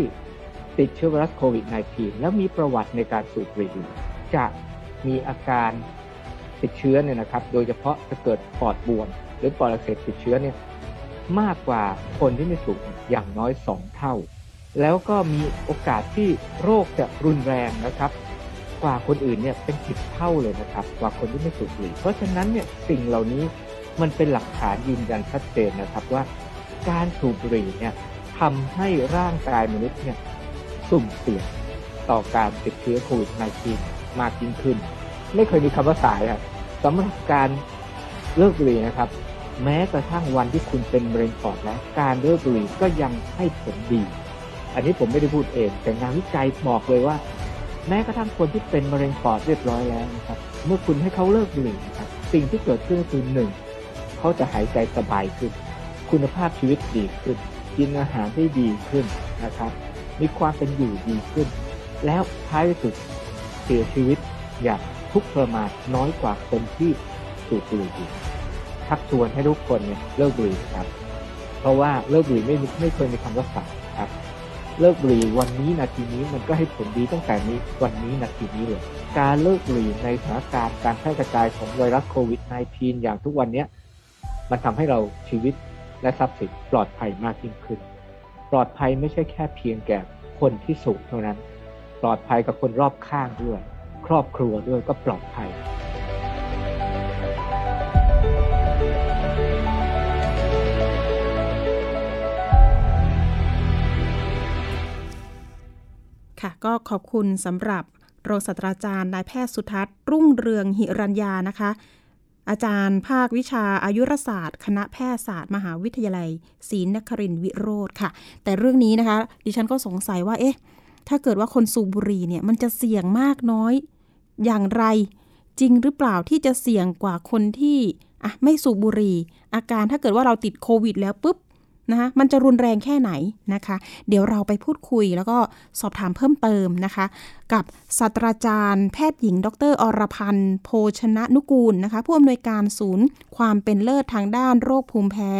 ติดเชื้อไวรัสโควิด -19 แล้วมีประวัติในการสูบบุหรี่จะมีอาการติดเชื้อเนี่ยนะครับ โดยเฉพาะจะเกิดปอดบวม หรือปอดอักเสบติดเชื้อเนี่ยมากกว่าคนที่ไม่สูบอย่างน้อย 2 เท่า แล้วก็มีโอกาสที่โรคจะรุนแรงนะครับ กว่าคนอื่นเนี่ยเป็นสิบเท่าเลยนะครับ กว่าคนที่ไม่สูบบุหรี่ เพราะฉะนั้นเนี่ยสิ่งเหล่านี้มันเป็นหลักฐานยืนยันชัดเจนนะครับว่า การสูบบุหรี่เนี่ยทำให้ร่างกายมนุษย์เนี่ย สุ่มเสี่ยงต่อการติดเชื้อโควิด -19 มากยิ่งขึ้น ไม่เคยมีคำว่าสายครับสำหรับการเลิกบุหรี่นะครับ แม้กระทั่งวันที่คุณเป็นมะเร็งปอดแล้วการเลิกบุหรี่ก็ยังให้ผลดี อันนี้ผมไม่ได้พูดเองแต่งานวิจัยบอกเลยว่า แม้กระทั่งคนที่เป็นมะเร็งปอดเรียบร้อยแล้วนะครับ เมื่อคุณให้เขาเลิกบุหรี่นะครับสิ่งที่เกิดขึ้นคือหนึ่งเขาจะหายใจสบายขึ้น คุณภาพชีวิตดีขึ้น กินอาหารได้ดีขึ้นนะครับ มีความเป็นอยู่ดีขึ้น แล้วท้ายสุดเสียชีวิตอย่างทุกข์ทรมานน้อยกว่าคนที่สูบบุหรี่ชักชวนให้ทุกคนเนี่ยเลิกบุหรี่ครับ เพราะว่าเลิกบุหรี่ไม่ไม่เคยมีคำว่าสาครับ เลิกบุหรี่วันนี้นาทีนี้มันก็ให้ผลดีตั้งแต่นี้วันนี้นาทีนี้เลย การเลิกบุหรี่ในสถานการณ์การแพร่กระจายของไวรัสโควิด -19 อย่างทุกวันนี้มันทำให้เราชีวิตและทรัพย์สินปลอดภัยมากยิ่งขึ้น ปลอดภัยไม่ใช่แค่เพียงแก่คนที่สูบเท่านั้น ปลอดภัยกับคนรอบข้างด้วย ครอบครัวด้วยก็ปลอดภัยค่ะก็ขอบคุณสำหรับรองศาสตราจารย์นายแพทย์สุทัศน์รุ่งเรืองหิรัญญานะคะ อาจารย์ภาควิชาอายุรศาสตร์ คณะแพทยศาสตร์ มหาวิทยาลัยศรีนครินทร์วิโรธค่ะ แต่เรื่องนี้นะคะ ดิฉันก็สงสัยว่าเอ๊ะถ้าเกิดว่าคนสูบบุหรี่เนี่ยมันจะเสี่ยงมากน้อย อย่างไรจริงหรือเปล่าที่จะเสี่ยงกว่าคนที่อะไม่สูบบุหรี่ อาการถ้าเกิดว่าเราติดโควิดแล้วปุ๊บ นะคะมันจะรุนแรงแค่ไหนนะคะ เดี๋ยวเราไปพูดคุยแล้วก็สอบถามเพิ่มเติมนะคะ กับศาสตราจารย์ แพทย์หญิง ดร อรพันธ์โภชนะนุกูลนะคะผู้อำนวยการศูนย์ ความเป็นเลิศทางด้านโรคภูมิแพ้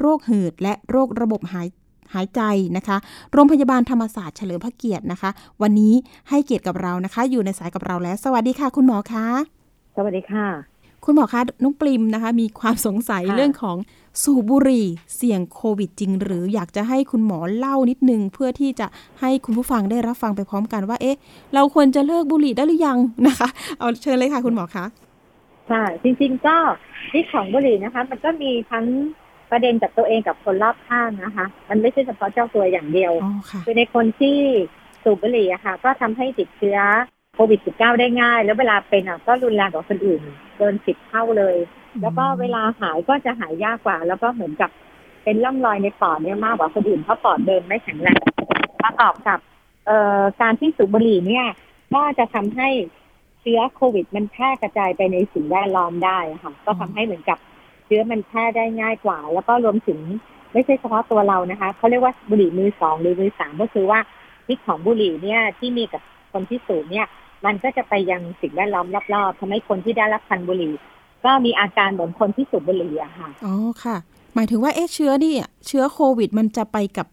โรคหืด และโรคระบบหายหายใจนะคะ โรงพยาบาลธรรมศาสตร์เฉลิมพระเกียรตินะคะ วันนี้ให้เกียรติกับเรานะคะ อยู่ในสายกับเราแล้ว สวัสดีค่ะ คุณหมอคะ สวัสดีค่ะ คุณหมอคะน้องปริมนะคะ มีความสงสัยค่ะเรื่องของสูบบุหรี่เสี่ยงโควิดจริง หรืออยากจะให้คุณหมอเล่านิดนึง เพื่อที่จะให้คุณผู้ฟังได้รับฟังไปพร้อมกันว่า เอ๊ะ เราควรจะเลิกบุหรี่ได้หรือยังนะคะ เอาเชิญเลยค่ะ คุณหมอคะค่ะจริง ๆ ก็ที่ของบุหรี่นะคะ มันก็มีทั้งประเด็นจากตัวเองกับคนรอบข้างนะคะ มันไม่ใช่เฉพาะเจ้าตัวอย่างเดียวอ๋อค่ะคือในคนที่สูบบุหรี่อะค่ะ ก็ทำให้ติดเชื้อโควิด -19 ได้ง่าย แล้วเวลาเป็นอะก็รุนแรงกว่าคนอื่น เกินสิบเท่าเลย แล้วก็เวลาหายก็จะหายยากกว่า แล้วก็เหมือนกับเป็นร่องรอยในปอดเนี่ยมากกว่าคนอื่นเพราะปอดเดิมไม่แข็งแรงประกอบกับ เอ่อการที่สูบบุหรี่เนี่ย ก็จะทำให้เชื้อโควิด มันแพร่กระจายไปในสิ่งแวดล้อมได้ค่ะ ก็ทำให้เหมือนกับเชื้อมันแพร่ได้ง่ายกว่า แล้วก็รวมถึงไม่ใช่เฉพาะตัวเรานะคะเขาเรียกว่าบุหรี่มือสองหรือมือสามก็คือว่าพิษของบุหรี่เนี่ยที่มีกับคนที่สูบเนี่ย มันก็จะไปยังสิ่งแวดล้อมรอบๆทำให้คนที่ได้รับควันบุหรี่ ก็มีอาการเหมือนคนที่สูบบุหรี่อะค่ะอ๋อค่ะ หมายถึงว่าเอ๊ะเชื้อนี่เชื้อโควิด มันจะไปกับ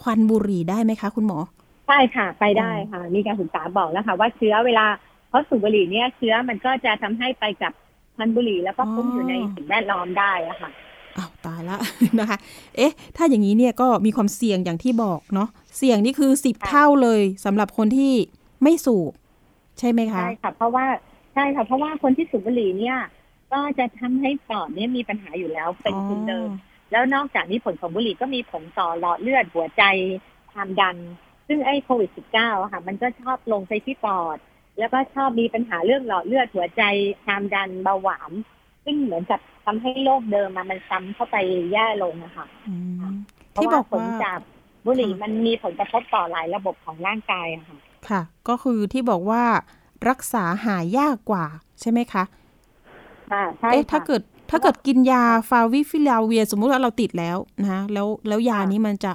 ควันบุหรี่ได้ไหมคะ คุณหมอใช่ค่ะ ไปได้ค่ะ มีการศึกษาบอกแล้วค่ะ ว่าเชื้อเวลาเขาสูบบุหรี่เนี่ยเชื้อมันก็จะทำให้ไปกับควันบุหรี่แล้วก็คุ้มอยู่ในสิ่งแวดล้อมได้อะค่ะอ้าวตายละนะคะ เอ๊ะ ถ้าอย่างนี้เนี่ยก็มีความเสี่ยงอย่างที่บอกเนาะ เสี่ยงนี่คือสิบเท่าเลยสำหรับคนที่ไม่สูบ ใช่ไหมคะใช่ค่ะเพราะว่าใช่ค่ะเพราะว่าคนที่สูบบุหรี่เนี่ย ก็จะทำให้ปอดเนี่ยมีปัญหาอยู่แล้วเป็นทุนเดิมแล้วนอกจากนี้ผลของบุหรี่ก็มีผลต่อหลอดเลือดหัวใจความดัน ซึ่งไอ้โควิด -19 อะค่ะ มันก็ชอบลงไปที่ปอด แล้วก็ชอบมีปัญหาเรื่องหลอดเลือดหัวใจความดันเบาหวานซึ่งเหมือนกับทำให้โรคเดิมมามันซ้ำเข้าไปแย่ลงนะคะอืมเพราะที่บว่าอกผลว่าจากบุหรี่มันมีผลกระทบต่อหลายระบบของร่างกายอะค่ะ ค่ะ ก็คือที่บอกว่ารักษาหายยากกว่าใช่ไหมคะค่ะใช่เอ๊ะถ้าค่ะเกิดถ้าเกิดกินยาฟาวิพิราเวียร์ สมมุติว่าเราติดแล้วนะคะแล้วแล้วยาค่ะนี้มันจะ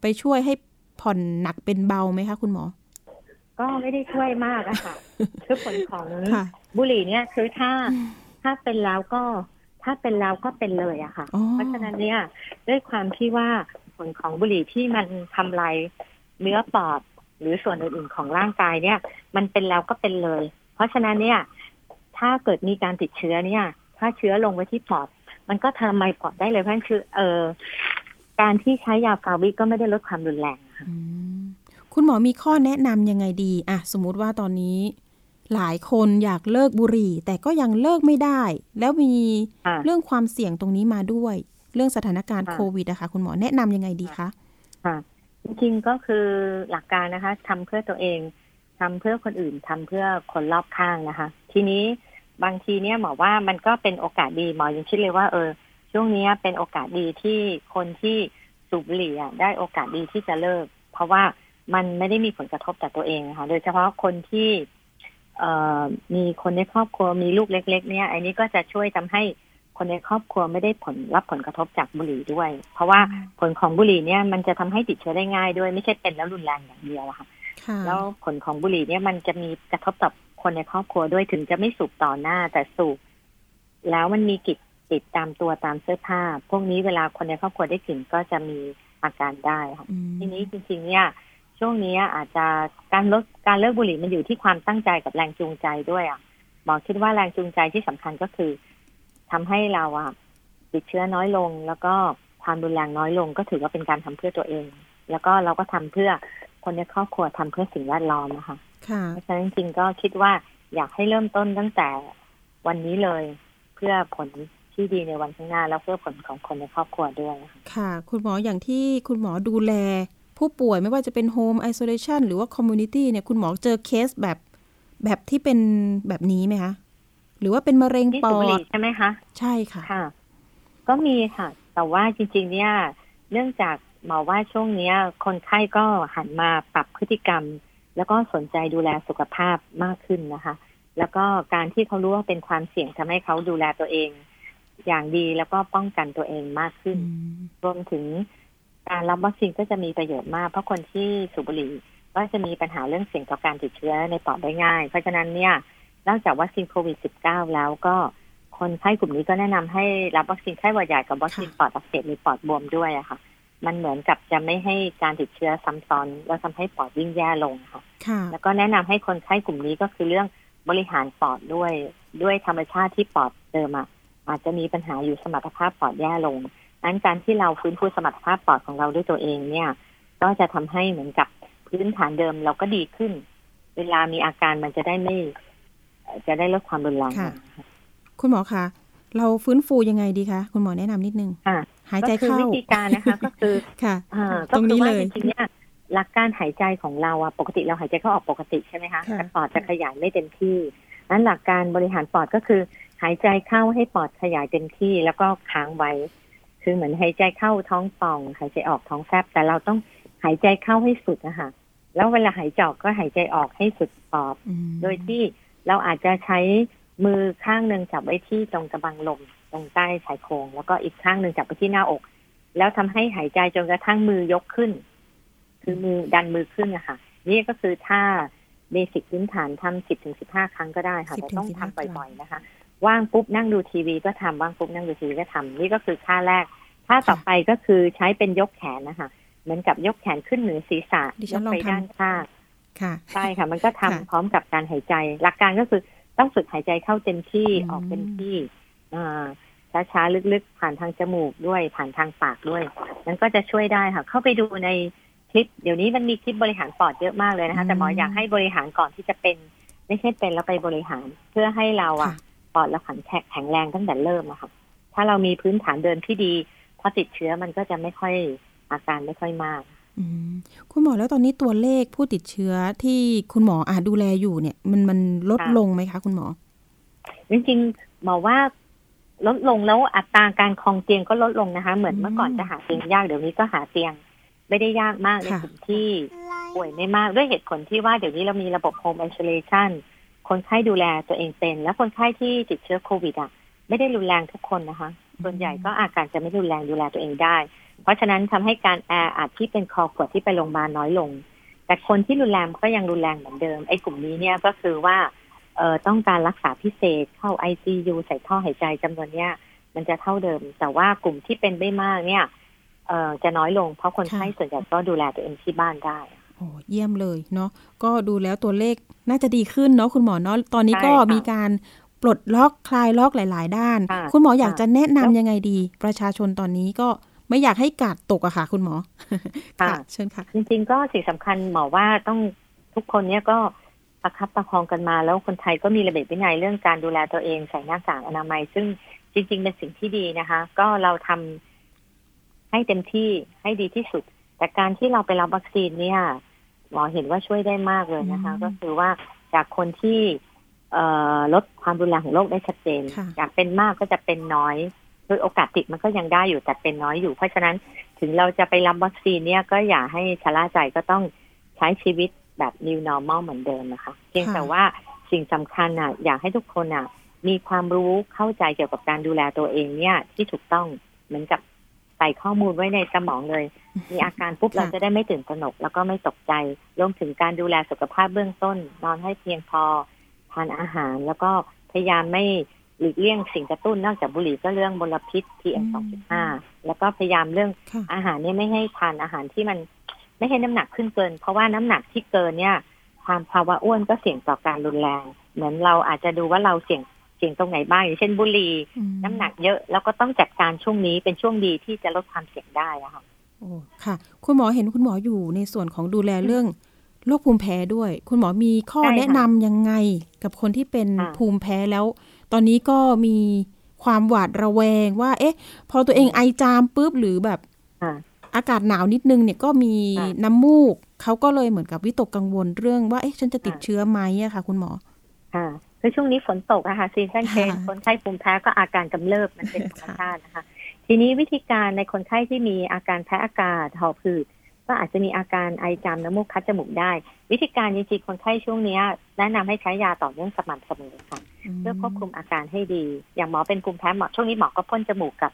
ไปช่วยให้ผ่อนหนักเป็นเบาไหมคะคุณหมอ ก็ไม่ได้ช่วยมากอะค่ะคือผลของค่ะบุหรี่เนี่ยคือถ้าถ้าเป็นแล้วก็ถ้าเป็นแล้วก็เป็นเลยอะค่ะอ๋อเพราะฉะนั้นเนี่ยด้วยความที่ว่าผลของบุหรี่ที่มันทำลายเนื้อปอด หรือส่วนอื่นๆของร่างกายเนี่ย มันเป็นแล้วก็เป็นเลย เพราะฉะนั้นเนี่ย ถ้าเกิดมีการติดเชื้อเนี่ย ถ้าเชื้อลงไว้ที่ปอด มันก็ทำลายปอดได้เลยเพราะฉะนั้นคือเออการที่ใช้ยาฟาวิก็ไม่ได้ลดความรุนแรงค่ะอืมคุณหมอมีข้อแนะนำยังไงดีอะสมมุติว่าตอนนี้หลายคนอยากเลิกบุหรี่ แต่ก็ยังเลิกไม่ได้ แล้วมีค่ะเรื่องความเสี่ยงตรงนี้มาด้วย เรื่องสถานการณ์ค่ะโควิดอะค่ะคุณหมอแนะนำยังไงดีคะค่ะ จริงๆก็คือหลักการนะคะทำเพื่อตัวเองทำเพื่อคนอื่นทำเพื่อคนรอบข้างนะคะ ทีนี้บางทีเนี่ยหมอว่ามันก็เป็นโอกาสดีหมอยังคิดเลยว่า เออ ช่วงนี้เป็นโอกาสดีที่คนที่สูบบุหรี่อะได้โอกาสดีที่จะเลิก เพราะว่ามันไม่ได้มีผลกระทบต่อตัวเองนะคะโดยเฉพาะคนที่เออมีคนในครอบครัวมีลูกเล็ก ๆ เนี่ย อันนี้ก็จะช่วยทำให้ คนในครอบครัวไม่ได้ผลรับผลกระทบจากบุหรี่ด้วย เพราะว่าผลของบุหรี่เนี่ยมันจะทำให้ติดเชื้อได้ง่ายด้วยไม่ใช่เป็นแล้วรุนแรงอย่างเดียวอะค่ะค่ะ แล้วผลของบุหรี่เนี่ยมันจะมีกระทบต่อคนในครอบครัวด้วยถึงจะไม่สูบต่อหน้าแต่สูบแล้วมันมีกลิ่นติดตามตัวตามเสื้อผ้า พวกนี้เวลาคนในครอบครัวได้กลิ่นก็จะมีอาการได้ค่ะอืมทีนี้จริงๆ เนี่ย ช่วงนี้อาจจะการลดการเลิกบุหรี่มันอยู่ที่ความตั้งใจกับแรงจูงใจด้วยอะหมอคิดว่าแรงจูงใจที่สำคัญก็คือ ทำให้เราอะติดเชื้อน้อยลง แล้วก็ความรุนแรงน้อยลง ก็ถือว่าเป็นการทำเพื่อตัวเอง แล้วก็เราก็ทำเพื่อคนในครอบครัวทำเพื่อสิ่งแวดล้อมนะคะค่ะเพราะฉะนั้นจริงๆก็คิดว่าอยากให้เริ่มต้นตั้งแต่วันนี้เลยเพื่อผลที่ดีในวันข้างหน้า แล้วเพื่อผลของคนในครอบครัวด้วยนะคะค่ะ คุณหมออย่างที่คุณหมอดูแล ผู้ป่วยไม่ว่าจะเป็น home isolation หรือว่า community เนี่ยคุณหมอเจอเคสแบบแบบที่เป็นแบบนี้ไหมคะ หรือว่าเป็นมะเร็งปอดที่สูบบุหดรี่ใช่ไหมคะใช่ค่ะค่ะ ก็มีค่ะ แต่ว่าจริง ๆ เนี่ย เนื่องจากหมอว่าช่วงเนี้ย คนไข้ก็หันมาปรับพฤติกรรม แล้วก็สนใจดูแลสุขภาพมากขึ้นนะคะ แล้วก็การที่เขารู้ว่าเป็นความเสี่ยงทำให้เขาดูแลตัวเอง อย่างดีแล้วก็ป้องกันตัวเองมากขึ้น รวมถึงการรับวัคซีนก็จะมีประโยชน์มาก เพราะคนที่สูบบุหรี่ก็จะมีปัญหาเรื่องเสี่ยงต่อการติดเชื้อในปอดได้ง่าย เพราะฉะนั้นเนี่ย นอกจากวัคซีนโควิด -19 แล้วก็คนไข้กลุ่มนี้ก็แนะนำให้รับวัคซีนไข้หวัดใหญ่กับวัคซีนปอดอักเสบหรือปอดบวมด้วยอะค่ะ มันเหมือนกับจะไม่ให้การติดเชื้อซ้ำซ้อนแล้วทำให้ปอดยิ่งแย่ลงค่ะค่ะแล้วก็แนะนำให้คนไข้กลุ่มนี้ก็คือเรื่องบริหารปอดด้วยด้วยธรรมชาติที่ปอดเดิมอะอาจจะมีปัญหาอยู่สมรรถภาพปอดแย่ลงนั้นการที่เราฟื้นฟูสมรรถภาพปอดของเราด้วยตัวเองเนี่ย ก็จะทำให้เหมือนกับพื้นฐานเดิมเราก็ดีขึ้น เวลามีอาการมันจะได้ไม่เอ่อ จะได้ลดความรุนแรงค่ะคุณหมอคะเราฟื้นฟูยังไงดีคะคุณหมอแนะนำนิดนึงค่ะหายใจก็คือเข้าวิธีการนะคะ ก็คือค่ะอ่าตรงนี้ก็คือว่าเลยจริงๆเนี่ยหลักการหายใจของเราอะปกติเราหายใจเข้าออกปกติใช่ไหมคะค่ะแต่ปอดจะขยายไม่เต็มที่นั้นหลักการบริหารปอดก็คือ หายใจเข้าให้ปอดขยายเต็มที่แล้วก็ค้างไว้ คือเหมือนหายใจเข้าท้องป่อง หายใจออกท้องแฟบแต่เราต้องหายใจเข้าให้สุดนะคะแล้วเวลาหายใจออกก็หายใจออกให้สุดปอดอืมโดยที่ เราอาจจะใช้มือข้างหนึ่งจับไว้ที่ตรงกระบังลมตรงใต้ชายโครงแล้วก็อีกข้างหนึ่งจับไปที่หน้าอก แล้วทำให้หายใจจนกระทั่งมือยกขึ้น คือมือดันมือขึ้นอะค่ะ นี่ก็คือท่าเบสิกพื้นฐานทำสิบถึงสิบห้าครั้งก็ได้ค่ะแต่ต้องทำบ่อยๆนะคะ ว่างปุ๊บนั่งดูทีวีก็ทำว่างปุ๊บนั่งดูทีวีก็ทำนี่ก็คือท่าแรกท่าต่อไปก็คือใช้เป็นยกแขนนะคะ เหมือนกับยกแขนขึ้นเหนือศีรษะยกไปด้านข้าง ใช่ค่ะ มันก็ทำพร้อมกับการหายใจ หลักการก็คือต้องฝึกหายใจเข้าเต็มที่ออกเต็มที่อ่าช้าๆลึกๆ ผ่านทางจมูกด้วยผ่านทางปากด้วยนั้นก็จะช่วยได้ค่ะ เข้าไปดูในคลิป เดี๋ยวนี้มันมีคลิปบริหารปอดเยอะมากเลยนะคะ แต่หมออยากให้บริหารก่อนที่จะเป็น ไม่ใช่เป็นแล้วไปบริหารเพื่อให้เราอะปอดเราแข็งแข็งแรงตั้งแต่เริ่มอะค่ะ ถ้าเรามีพื้นฐานเดินที่ดีพอติดเชื้อมันก็จะไม่ค่อยอาการไม่ค่อยมากคุ ณหมอแล้วตอนนี้ตัวเลขผู้ติดเชื้อที่คุณหมออาจดูแลอยู่เนี่ย มันมันลดลงไหมคะ คุณหมอ จริงๆหมอว่าลดลงแล้วอัตราการคลองเตียงก็ลดลงนะคะ เหมือนเมื่อก่อนจะหาเตียงยากเดี๋ยวนี้ก็หาเตียงไม่ได้ยากมากในกลุ่มที่ป่วยไม่มากด้วยเหตุผลที่ว่าเดี๋ยวนี้เรามีระบบโฮมไอโซเลชันคนไข้ดูแลตัวเองเป็น และคนไข้ที่ติดเชื้อโควิดอะ ไม่ได้รุนแรงทุกคนนะคะ ส่วนใหญ่ก็อาการจะไม่รุนแรงดูแลตัวเองได้ เพราะฉะนั้นทำให้การแออัดที่เป็นคอขวดที่ไปโรงพยาบาลน้อยลง แต่คนที่รุนแรงก็ยังรุนแรงเหมือนเดิมไอ้กลุ่มนี้เนี่ยก็คือว่าเอ่อต้องการรักษาพิเศษเข้าไอซียูใส่ท่อหายใจจำนวนเนี้ยมันจะเท่าเดิม แต่ว่ากลุ่มที่เป็นไม่มากเนี่ยเอ่อจะน้อยลง เพราะคนไข้ส่วนใหญ่ก็ดูแลตัวเองที่บ้านได้โอ้เยี่ยมเลยเนาะก็ดูแล้วตัวเลขน่าจะดีขึ้นเนาะคุณหมอเนาะตอนนี้ก็มีการปลดล็อกคลายล็อกหลาย ๆ ด้าน คุณหมออยากจะแนะนํำยังไงดี ประชาชนตอนนี้ก็ ไม่อยากให้กาดตกอะค่ะ คุณหมอค่ะเชิญค่ะ จริง ๆ ก็สิ่งสำคัญหมอว่าต้องทุกคนเนี้ยก็ประคับประคองกันมา แล้วคนไทยก็มีระเบียบวินัยเรื่องการดูแลตัวเองใส่หน้ากากอนามัย ซึ่งจริง ๆ เป็นสิ่งที่ดีนะคะ ก็เราทำให้เต็มที่ให้ดีที่สุด แต่การที่เราไปรับวัคซีนเนี่ยหมอเห็นว่าช่วยได้มากเลยนะคะ ก็คือว่าจากคนที่ลดความรุนแรงของโรคได้ชัดเจน อยากเป็นมากก็จะเป็นน้อย คือโอกาสติดมันก็ยังได้อยู่แต่เป็นน้อยอยู่ เพราะฉะนั้นถึงเราจะไปรับวัคซีนเนี่ยก็อย่าให้ชะล่าใจก็ต้องใช้ชีวิตแบบ new normal เหมือนเดิมนะคะ เพียงแต่ว่าสิ่งสำคัญอะอยากให้ทุกคนอะมีความรู้เข้าใจเกี่ยวกับการดูแลตัวเองเนี่ย ที่ถูกต้องเหมือนกับใส่ข้อมูลไว้ในสมองเลย มีอาการปุ๊บเราจะได้ไม่ตื่นตระหนก แล้วก็ไม่ตกใจรวมถึงการดูแลสุขภาพเบื้องต้น นอนให้เพียงพอทานอาหารแล้วก็พยายามไม่ หลีกเลี่ยงสิ่งกระตุ้นนอกจากบุหรี่ก็เรื่องมลพิษ PM 2.5 แล้วก็พยายามเรื่องอาหารเนี่ยไม่ให้ทานอาหารที่มันไม่ให้น้ำหนักขึ้นเกิน เพราะว่าน้ำหนักที่เกินเนี่ยความภาวะอ้วนก็เสี่ยงต่อการรุนแรง เหมือนเราอาจจะดูว่าเราเสี่ยงเสี่ยงตรงไหนบ้างอย่างเช่นบุหรี่น้ำหนักเยอะแล้วก็ต้องจัดการช่วงนี้เป็นช่วงดีที่จะลดความเสี่ยงได้ะค่ะโอ้ค่ะ คุณหมอเห็นคุณหมออยู่ในส่วนของดูแลเรื่องโรคภูมิแพ้ด้วย คุณหมอมีข้อแนะนํำยังไงกับคนที่เป็นภูมิแพ้แล้ว ตอนนี้ก็มีความหวาดระแวงว่า เอ๊ะ พอตัวเองไอจามปุ๊บหรือแบบอากาศหนาวนิดนึงเนี่ยก็มีน้ำมูก เขาก็เลยเหมือนกับวิตกกังวลเรื่องว่าเอ๊ะฉันจะติดเชื้อไหมอะค่ะ คุณหมอค่ะคือช่วงนี้ฝนตกอะค่ะซีซันเชนคนไข้ภูมิแพ้ก็อาการกำเริบมันเป็นธรรมชาตินะคะ ทีนี้วิธีการในคนไข้ที่มีอาการแพ้อากาศหอบหืด ก็อาจจะมีอาการไอจามน้ำมูกคัดจมูกได้ วิธีการจริงๆคนไข้ช่วงนี้แนะนำให้ใช้ยาต่อเนื่องสม่ำเสมอค่ะ เพื่อควบคุมอาการให้ดี อย่างหมอเป็นภูมิแพ้หมอช่วงนี้หมอก็พ่นจมูกกับ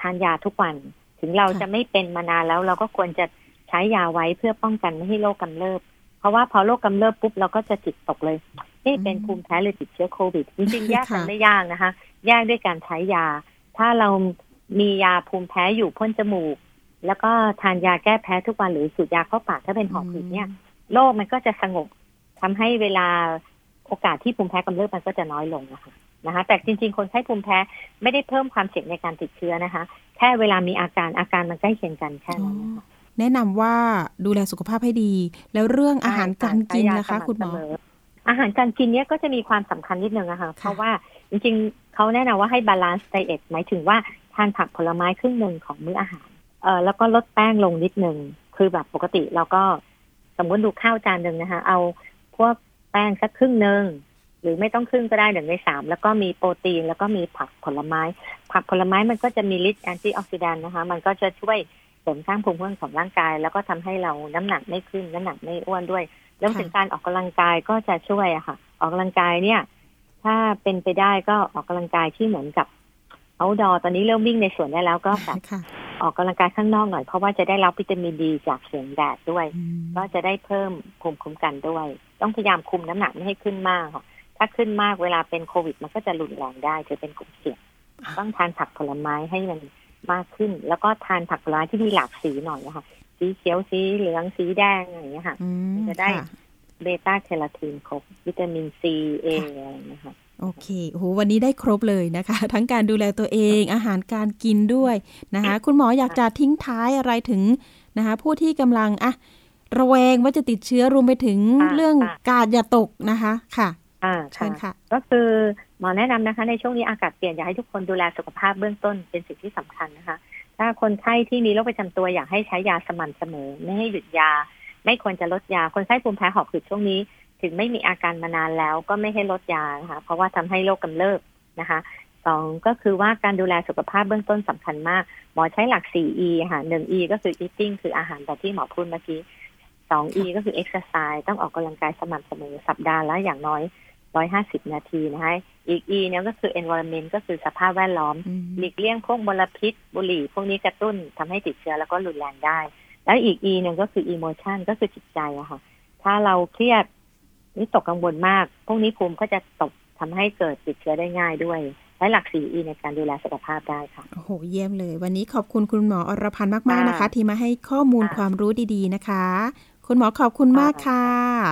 ทานยาทุกวัน ถึงเราจะไม่เป็นมานานแล้วเราก็ควรจะใช้ยาไว้เพื่อป้องกันไม่ให้โรคกำเริบ เพราะว่าพอโรคกำเริบปุ๊บเราก็จะจิตตกเลยนี่เป็นภูมิแพ้หรือติดเชื้อโควิด จริงๆแยกกันไม่ยากนะคะ แยกด้วยการใช้ยา ถ้าเรามียาภูมิแพ้อยู่พ่นจมูก แล้วก็ทานยาแก้แพ้ทุกวันหรือสูดยาเข้าปากถ้าเป็นหอบหืดเนี่ยโรคมันก็จะสงบทำให้เวลาโอกาสที่ภูมิแพ้กำเริบมันก็จะน้อยลงนะคะนะคะ แต่จริง ๆ คนไข้ภูมิแพ้ไม่ได้เพิ่มความเสี่ยงในการติดเชื้อนะคะ แค่เวลามีอาการอาการมันใกล้เคียงกันแค่นั้นนะคะแนะนำว่าดูแลสุขภาพให้ดี แล้วเรื่องอาหารการกินนะคะ คุณหมออาหารการกินเนี้ยก็จะมีความสำคัญนิดนึงนะคะเพราะว่าจริงๆเขาแนะนำว่าให้ balanced diet หมายถึงว่าทานผักผลไม้ครึ่งหนึ่งของมื้ออาหาร เอ่อแล้วก็ลดแป้งลงนิดนึงคือแบบปกติเราก็สมมติดูข้าวจานหนึ่งนะคะ เอาพวกแป้งสักครึ่งหนึ่งหรือไม่ต้องครึ่งก็ได้หนึ่งในสามแล้วก็มีโปรตีนแล้วก็มีผักผลไม้ ผักผลไม้มันก็จะมีฤทธิ์แอนตี้ออกซิแดนต์นะคะ มันก็จะช่วยเสริมสร้างภูมิคุ้มกันของร่างกาย แล้วก็ทำให้เราน้ำหนักไม่ขึ้นน้ำหนักไม่อ้วนด้วยเรื่องถึงการออกกำลังกายก็จะช่วยอะค่ะ ออกกำลังกายเนี่ย ถ้าเป็นไปได้ก็ออกกำลังกายที่เหมือนกับ เอาดอตอนนี้เริ่มวิ่งในสวนได้แล้วก็แบบออกกำลังกายข้างนอกหน่อย เพราะว่าจะได้รับวิตามินดีจากแสงแดดด้วย ก็จะได้เพิ่มภูมิคุ้มกันด้วย ต้องพยายามคุมน้ำหนักไม่ให้ขึ้นมากค่ะถ้าขึ้นมากเวลาเป็นโควิด มันก็จะรุนแรงได้จะเป็นกลุ่มเสี่ยงต้องทานผักผลไม้ให้มันมากขึ้น แล้วก็ทานผักผลไม้ที่มีหลากสีหน่อยนะคะสีเขียวสีเหลืองสีแดงอย่างเงี้ยค่ะจะได้เบต้าแคโรทีนครบวิตามินซีเออะไรนะคะ โอเคโหวันนี้ได้ครบเลยนะคะ ทั้งการดูแลตัวเองอาหารการกินด้วยนะคะ คุณหมออยากจะทิ้งท้ายอะไรถึงนะคะ ผู้ที่กำลังอะระแวงว่าจะติดเชื้อรวมไปถึงเรื่องกาดอย่าตกนะคะค่ะอ่าเชิญค่ะ ก็คือหมอแนะนำนะคะ ในช่วงนี้อากาศเปลี่ยนอยากให้ทุกคนดูแลสุขภาพเบื้องต้นเป็นสิ่งที่สำคัญนะคะ ถ้าคนไข้ที่มีโรคประจำตัวอยากให้ใช้ยาสม่ำเสมอ ไม่ให้หยุดยา ไม่ควรจะลดยาคนไข้ภูมิแพ้หอบหืดช่วงนี้ ถึงไม่มีอาการมานานแล้วก็ไม่ให้ลดยานะคะเพราะว่าทำให้โรคกำเริบนะคะสองก็คือว่าการดูแลสุขภาพเบื้องต้นสำคัญมาก หมอใช้หลัก 4E ค่ะ 1E ก็คือ eating คืออาหารแบบที่หมอพูดเมื่อกี้ 2E ก็คือ exercise ต้องออกกำลังกายสม่ำเสมอสัปดาห์ละอย่างน้อย 150 นาทีนะคะ อีก E เนี่ยก็คือ environment ก็คือสภาพแวดล้อม หลีกเลี่ยงพวกมลพิษ บุหรี่ พวกนี้กระตุ้นทำให้ติดเชื้อแล้วก็รุนแรงได้ แล้วอีก E หนึ่งก็คือ emotion ก็คือจิตใจอะค่ะ ถ้าเราเครียด นี่ตกกังวลมาก พวกนี้ภูมิก็จะตกทำให้เกิดติดเชื้อได้ง่ายด้วย และหลักสีอีในการดูแลสุขภาพได้ค่ะ โอ้โห เยี่ยมเลย วันนี้ขอบคุณคุณหมออรพันธ์มาก ๆ นะคะ ที่มาให้ข้อมูลความรู้ดีๆนะคะ คุณหมอขอบคุณมากค่ะ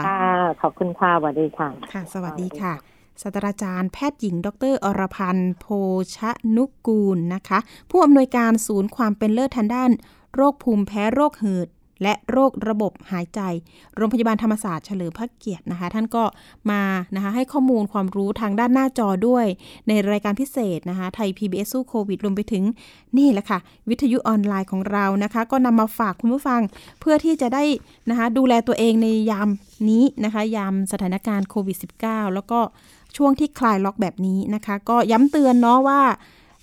ค่ะขอบคุณค่ะสวัสดีค่ะ ค่ะ สวัสดีค่ะศาสตราจารย์แพทย์หญิง ดร อรพันธ์โพชนุกูลนะคะ ผู้อำนวยการศูนย์ความเป็นเลิศทางด้าน โรคภูมิแพ้โรคหืด และโรคระบบหายใจ โรงพยาบาลธรรมศาสตร์เฉลิมพระเกียรตินะคะ ท่านก็มานะคะให้ข้อมูลความรู้ทางด้านหน้าจอด้วย ในรายการพิเศษนะคะ ไทย PBS สู้โควิดรวมไปถึงนี่แหละค่ะ วิทยุออนไลน์ของเรานะคะ ก็นำมาฝากคุณผู้ฟังเพื่อที่จะได้นะคะดูแลตัวเองในยามนี้นะคะ ยามสถานการณ์โควิด -19 แล้วก็ช่วงที่คลายล็อกแบบนี้นะคะ ก็ย้ำเตือนเนาะว่า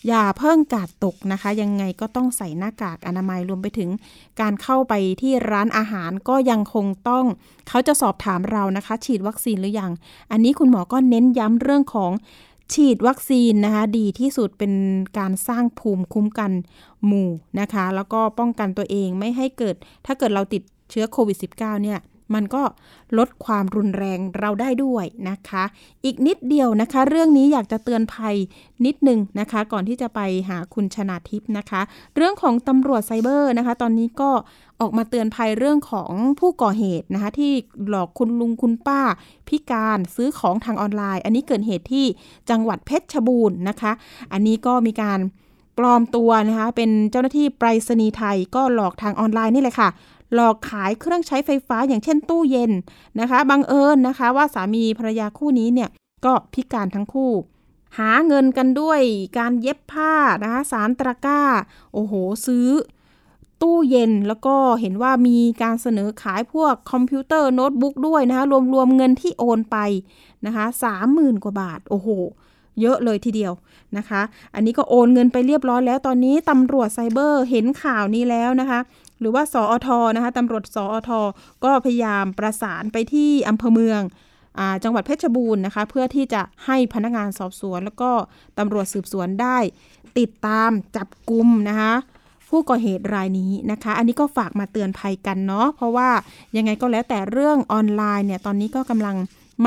อย่าเพิ่งกาดตกนะคะ ยังไงก็ต้องใส่หน้ากากอนามัยรวมไปถึง การเข้าไปที่ร้านอาหารก็ยังคงต้อง เขาจะสอบถามเรานะคะ ฉีดวัคซีนหรือยัง อันนี้คุณหมอก็เน้นย้ำเรื่องของฉีดวัคซีนนะคะ ดีที่สุดเป็นการสร้างภูมิคุ้มกันหมู่นะคะ แล้วก็ป้องกันตัวเองไม่ให้เกิด ถ้าเกิดเราติดเชื้อโควิด -19 เนี่ย มันก็ลดความรุนแรงเราได้ด้วยนะคะ อีกนิดเดียวนะคะ เรื่องนี้อยากจะเตือนภัยนิดนึงนะคะ ก่อนที่จะไปหาคุณชนาทิพย์นะคะ เรื่องของตำรวจไซเบอร์นะคะ ตอนนี้ก็ออกมาเตือนภัยเรื่องของผู้ก่อเหตุนะคะ ที่หลอกคุณลุงคุณป้า พิการซื้อของทางออนไลน์ อันนี้เกิดเหตุที่จังหวัดเพชรบูรณ์นะคะ อันนี้ก็มีการปลอมตัวนะคะ เป็นเจ้าหน้าที่ไปรษณีย์ไทยก็หลอกทางออนไลน์นี่เลยค่ะ หลอกขายเครื่องใช้ไฟฟ้าอย่างเช่นตู้เย็นนะคะบังเอิญนะคะว่าสามีภรรยาคู่นี้เนี่ยก็พิการทั้งคู่ หาเงินกันด้วยการเย็บผ้านะคะสารตะกร้า โอ้โหซื้อ ตู้เย็นแล้วก็เห็นว่ามีการเสนอขายพวกคอมพิวเตอร์โน้ตบุ๊กด้วยนะคะรวมๆเงินที่โอนไปนะคะสามหมื่นกว่าบาท โอ้โหเยอะเลยทีเดียวนะคะ อันนี้ก็โอนเงินไปเรียบร้อยแล้วตอนนี้ตำรวจไซเบอร์เห็นข่าวนี้แล้วนะคะ หรือว่าสอทนะคะตำรวจสอทก็พยายามประสานไปที่อำเภอเมืองอจังหวัดเพชรบูรณ์นะคะ เพื่อที่จะให้พนักงานสอบสวน แล้วก็ตำรวจสืบสวนได้ ติดตามจับกลุ่มนะคะผู้ก่อเหตุรายนี้นะคะ อันนี้ก็ฝากมาเตือนภัยกันเนาะเพราะว่ายังไงก็แล้วแต่เรื่องออนไลน์เนี่ยตอนนี้ก็กำลัง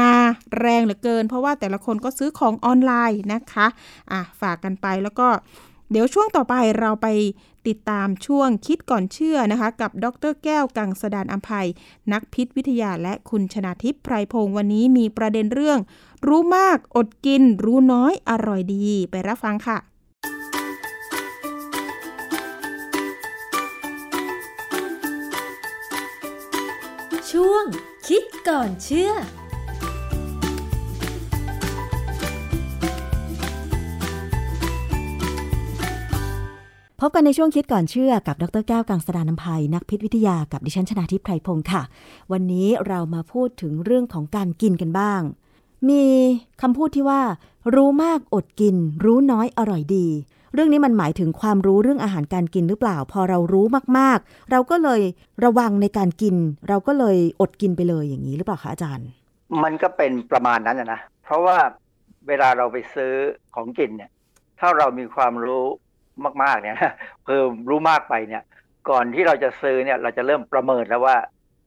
มาแรงเหลือเกิน เพราะว่าแต่ละคนก็ซื้อของออนไลน์นะคะอะฝากกันไปแล้วก็ เดี๋ยวช่วงต่อไปเราไปติดตามช่วงคิดก่อนเชื่อนะคะ กับดรแก้วกังสดานอัมภัย นักพิษวิทยาและคุณชนาทิพย์ไพรพงศ์วันนี้มีประเด็นเรื่อง รู้มากอดกิน รู้น้อยอร่อยดี ไปรับฟังค่ะ ช่วงคิดก่อนเชื่อ บกันในช่วงคิดก่อนเชื่อกับดรแก้วกังสดานนภัยนักพิษวิทยากับดิฉันชนาทิพไพรพงศ์ค่ะ วันนี้เรามาพูดถึงเรื่องของการกินกันบ้าง มีคำพูดที่ว่า รู้มากอดกิน รู้น้อยอร่อยดี เรื่องนี้มันหมายถึงความรู้เรื่องอาหารการกินหรือเปล่า พอเรารู้มากๆ เราก็เลยระวังในการกิน เราก็เลยอดกินไปเลยอย่างนี้หรือเปล่าคะอาจารย์ มันก็เป็นประมาณนั้นนะเพราะว่าเวลาเราไปซื้อของกินเนี่ยถ้าเรามีความรู้ มากๆเนี่ยเพิ่มรู้มากไปเนี่ย ก่อนที่เราจะซื้อเนี่ย เราจะเริ่มประเมินแล้วว่า